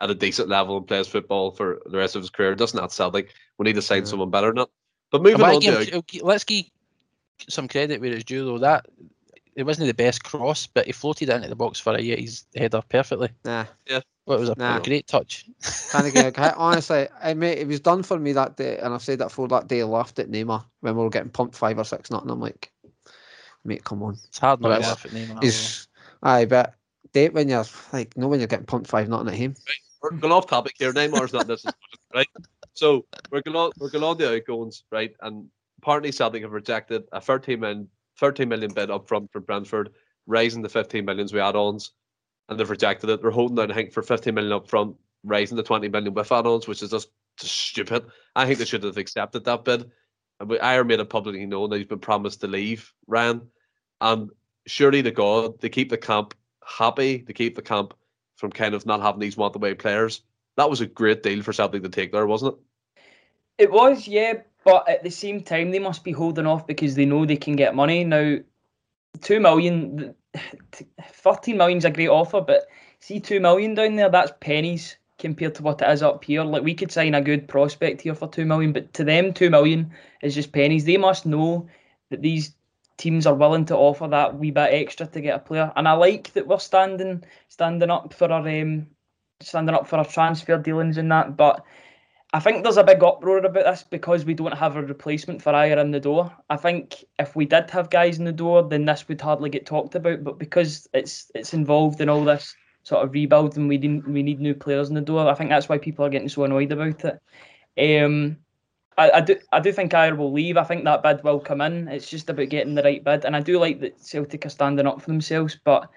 at a decent level and plays football for the rest of his career. Doesn't that Celtic? We need to sign yeah. someone better than that. But moving on to let's give some credit where it's due though. That it wasn't the best cross, but he floated it into the box for Ajeti's header perfectly. Nah. Yeah. Well, it was a nah. great touch. kind of get honestly, I mean, it was done for me that day, and I've said that for that day. I laughed at Neymar when we were getting pumped five or six nothing. I'm like, mate, come on. It's hard not to laugh at Neymar. He's, aye, but date when you're like, no, when you're getting pumped five nothing at him. Right. We're going off topic here. Neymar's not this, right? So we're going on, we're going on the outgoings, right? And apparently Celtic have rejected a 13 million, 13 million bid up front for Brentford, raising the 15 millions we add-ons and they've rejected it. They're holding out, I think, for 15 million up front, raising the 20 million with add-ons, which is just, stupid. I think they should have accepted that bid. And we, Ajer made it publicly known that he's been promised to leave, Ryan. And surely to God, they keep the camp happy, to keep the camp from kind of not having these want away players. That was a great deal for Celtic to take there, wasn't it? It was, yeah. But at the same time, they must be holding off because they know they can get money. Now, two million, 13 million is a great offer, but see two million down there, that's pennies compared to what it is up here. Like we could sign a good prospect here for two million, but to them, two million is just pennies. They must know that these teams are willing to offer that wee bit extra to get a player. And I like that we're standing standing up for our um, standing up for our transfer dealings and that, but I think there's a big uproar about this because we don't have a replacement for Ajer in the door. I think if we did have guys in the door, then this would hardly get talked about. But because it's it's involved in all this sort of rebuild and we need we need new players in the door, I think that's why people are getting so annoyed about it. Um, I, I do I do think Ajer will leave. I think that bid will come in. It's just about getting the right bid, and I do like that Celtic are standing up for themselves, but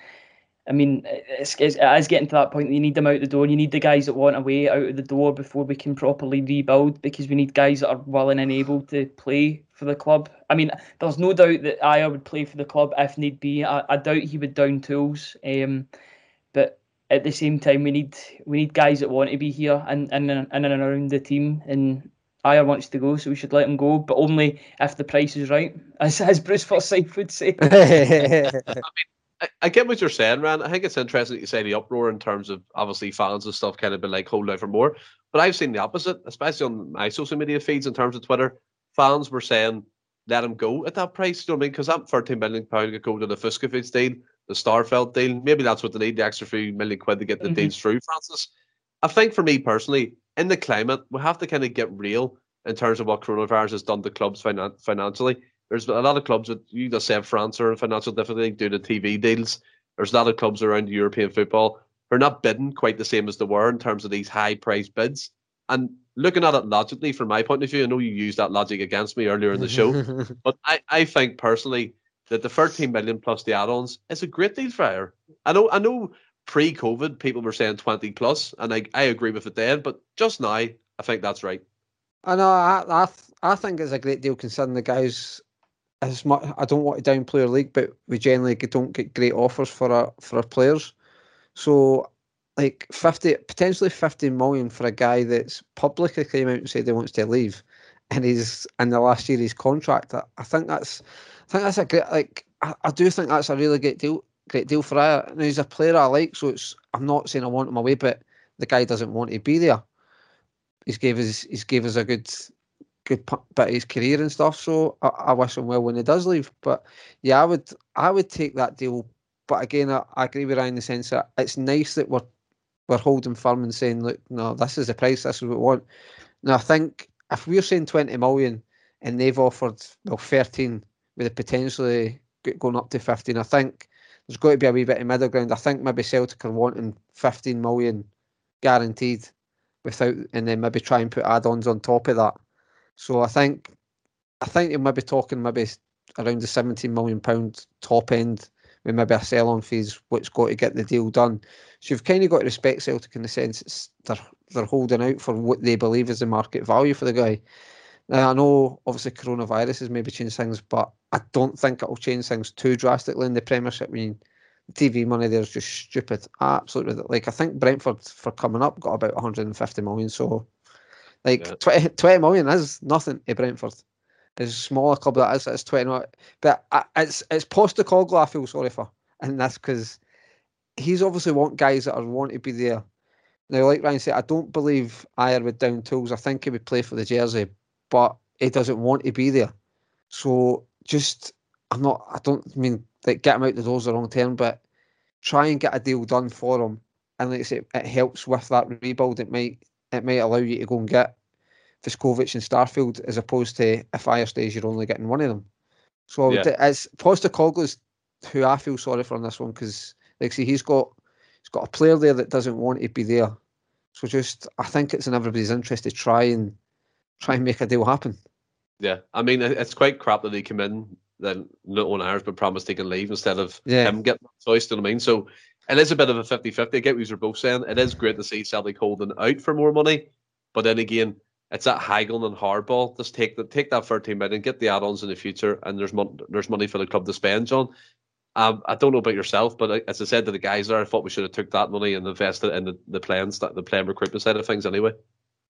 I mean, it's, it's, it is getting to that point that you need them out the door. You need the guys that want a way out of the door before we can properly rebuild because we need guys that are willing and able to play for the club. I mean, there's no doubt that Ajer would play for the club if need be. I, I doubt he would down tools. Um, but at the same time, we need we need guys that want to be here and and, and, and around the team. And Ajer wants to go, so we should let him go, but only if the price is right, as, as Bruce Forsyth would say. I mean, I, I, get what you're saying, Rand. I think it's interesting that you say the uproar in terms of obviously fans and stuff kind of been like hold out for more. But I've seen the opposite, especially on my social media feeds in terms of Twitter. Fans were saying let him go at that price. You know what I mean? Because that 13 million pound could go to the Fuskovic deal, the Starfelt deal. Maybe that's what they need the extra few million quid to get the mm-hmm. deals through, Francis. I think for me personally, in the climate, we have to kind of get real in terms of what coronavirus has done to clubs finan- financially. There's a lot of clubs that you just said France are in financial difficulty due to TV deals. There's a lot of clubs around European football who are not bidding quite the same as they were in terms of these high price bids. And looking at it logically, from my point of view, I know you used that logic against me earlier in the show, but I, I think personally that the 13 million plus the add-ons is a great deal for her. I know I know pre-COVID people were saying 20 plus, and I, I agree with it then, but just now I think that's right. I know I I, I think it's a great deal considering the guys as much. I don't want to downplay our league, but we generally don't get great offers for our for our players. So, like fifty, potentially fifty million for a guy that's publicly came out and said he wants to leave, and he's in the last year of his contract. I, I think that's, I think that's a great. Like, I, I do think that's a really great deal. Great deal for Ajer. Now he's a player I like, so it's. I'm not saying I want him away, but the guy doesn't want to be there. He's gave us. He's gave us a good good bit of his career and stuff. So I, I, wish him well when he does leave. But yeah, I would I would take that deal. But again, I, I agree with Ryan in the sense that it's nice that we're we're holding firm and saying, look, no, this is the price, this is what we want. Now I think if we're saying twenty million and they've offered well thirteen with a potentially going up to fifteen, I think there's got to be a wee bit of middle ground. I think maybe Celtic are wanting fifteen million guaranteed without and then maybe try and put add ons on top of that. So I think I think they might be talking maybe around the 17 million pound top end with maybe a sell on fees, what's got to get the deal done. So you've kind of got to respect Celtic in the sense it's, they're they're holding out for what they believe is the market value for the guy. Now I know obviously coronavirus has maybe changed things, but I don't think it'll change things too drastically in the Premiership. I mean, TV money there is just stupid, absolutely. Like I think Brentford for coming up got about 150 million, so like yeah. 20, 20 million is nothing to Brentford. As small a club that is, it's 20 million. But it's it's Postecoglou I feel sorry for, and that's because he's obviously want guys that are want to be there now, like Ryan said, I don't believe Ajer would down tools. I think he would play for the jersey, but he doesn't want to be there. So just, I'm not, I don't mean like get him out the doors the wrong term, but try and get a deal done for him. And like I say, it helps with that rebuild. It might, it might allow you to go and get Viskovic and Starfelt as opposed to if Ajer stays, you're only getting one of them. So yeah. it's Postecoglou's who I feel sorry for on this one because, like, see, he's got he's got a player there that doesn't want to be there. So just, I think it's in everybody's interest to try and try and make a deal happen. Yeah, I mean, it's quite crap that he came in, then not on ours, but promised he can leave instead of yeah. him getting the choice. Do you know what I mean? So it is a bit of a 50 50. I get what you're both saying. It is great to see Celtic holding out for more money, but then again, it's that haggling and hardball. Just take the take that 13 million, get the add-ons in the future, and there's mon- there's money for the club to spend John. Um, I don't know about yourself, but as I said to the guys there, I thought we should have took that money and invested in the, the plans, the playing recruitment side of things anyway.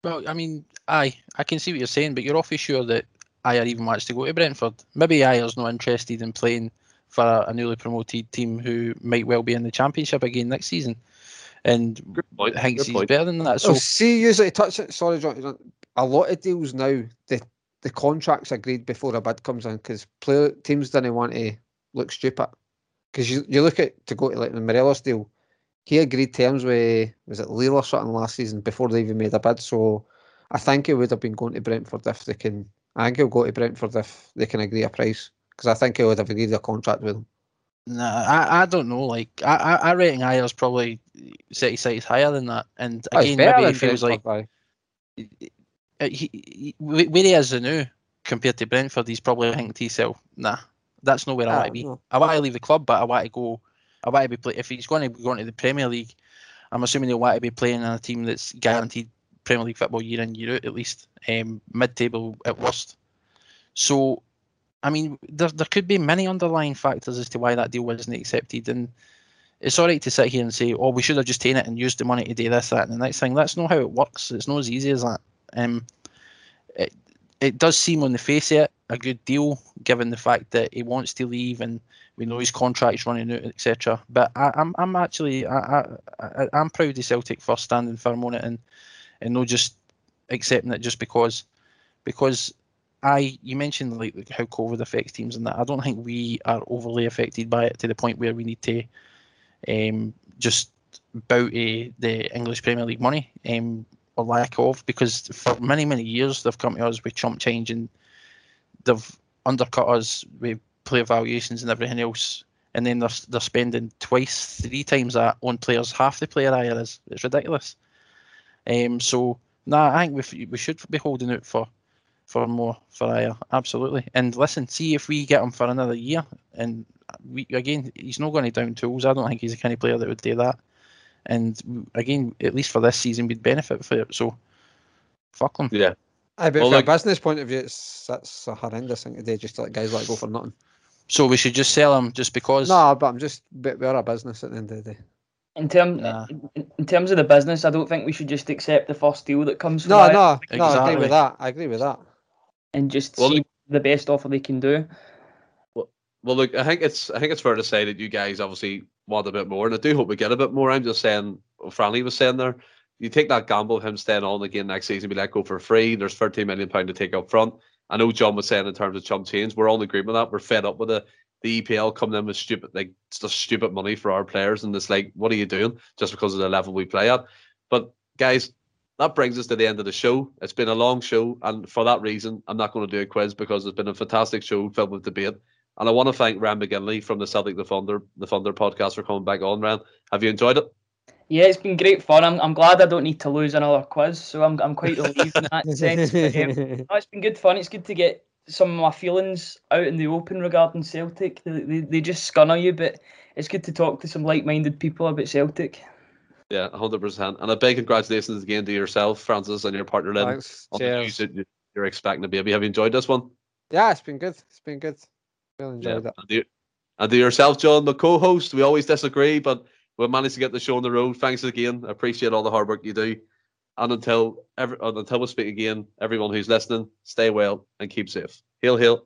Well, I mean, aye, I can see what you're saying, but you're awfully sure that Ajer even wants to go to Brentford. Maybe Ajer's not interested in playing for a, a, newly promoted team who might well be in the championship again next season, and thinks he's better than that. Oh, so, oh, see, usually touch it. Sorry, John. A lot of deals now, the the contracts agreed before a bid comes in because player teams don't want to look stupid because you, you look at to go to like the Morelos deal, he agreed terms with was it Lille or something last season before they even made a bid. So I think he would have been going to Brentford if they can. I think he'll go to Brentford if they can agree a price because I think he would have agreed a contract with them. Nah, I, I don't know. Like I I, I rating Ajer's probably city size higher than that, and oh, again maybe he feels Brentford, like he, he, where he is now compared to Brentford, he's probably thinking to himself, nah, that's not where I, I want to be. Know. I want to leave the club, but I want to go. I want to be play. If he's going to be going to the Premier League, I'm assuming he'll want to be playing in a team that's guaranteed Premier League football year in year out at least, um, mid-table at worst. So, I mean, there there could be many underlying factors as to why that deal wasn't accepted, and it's all right to sit here and say, "Oh, we should have just taken it and used the money to do this, that, and the next thing." That's not how it works. It's not as easy as that. Um, it, it does seem on the face of it a good deal, given the fact that he wants to leave and we know his contract's running out, etc. But I, am I'm, I'm actually I, I I'm proud of Celtic for standing firm on it and and not just accepting it just because because I you mentioned like how COVID affects teams and that. I don't think we are overly affected by it to the point where we need to um, just bow to the English Premier League money. Um, or lack of because for many many years they've come to us with chump change and they've undercut us with player valuations and everything else. And then they're, they're spending twice three times that on players half the player hire is. It's ridiculous. Um so nah I think we, we should be holding out for for more for Ajer absolutely and listen see if we get him for another year and we again he's not going to down tools I don't think he's the kind of player that would do that and again, at least for this season, we'd benefit for it. So, fuck them. Yeah. I bet well, from like, a business point of view, it's that's a horrendous thing to do. Just to let guys like go for nothing. So we should just sell them just because. No, but I'm just we're a business at the end of the day. In terms nah. in terms of the business, I don't think we should just accept the first deal that comes. No, no, exactly. no. I agree with that. I agree with that. And just well, see look, the best offer they can do. Well, well, look, I think it's I think it's fair to say that you guys obviously want a bit more, and I do hope we get a bit more. I'm just saying, Franley was saying there, you take that gamble of him staying on again next season, be let go for free. There's 13 million pound to take up front. I know John was saying in terms of chump change, we're all in agreement with that. We're fed up with the the EPL coming in with stupid like just stupid money for our players, and it's like, what are you doing just because of the level we play at? But guys, that brings us to the end of the show. It's been a long show, and for that reason, I'm not going to do a quiz because it's been a fantastic show filled with debate. And I want to thank Ryan McGinley from the Sellik the Thunder the Thunder podcast for coming back on. Ryan, have you enjoyed it? Yeah, it's been great fun. I'm, I'm glad I don't need to lose another quiz, so I'm I'm quite relieved in that sense. But, um, no, it's been good fun. It's good to get some of my feelings out in the open regarding Celtic. They, they, they just scunner you, but it's good to talk to some like-minded people about Celtic. Yeah, hundred percent. And a big congratulations again to yourself, Francis, and your partner Lynn Thanks. on Cheers. that you're expecting a baby. Have you enjoyed this one? Yeah, it's been good. It's been good. Really enjoyed it. And to, and to yourself, John, the co-host. We always disagree, but we managed to get the show on the road. Thanks again. I appreciate all the hard work you do. And until every, until we speak again, everyone who's listening, stay well and keep safe. Hail, hail.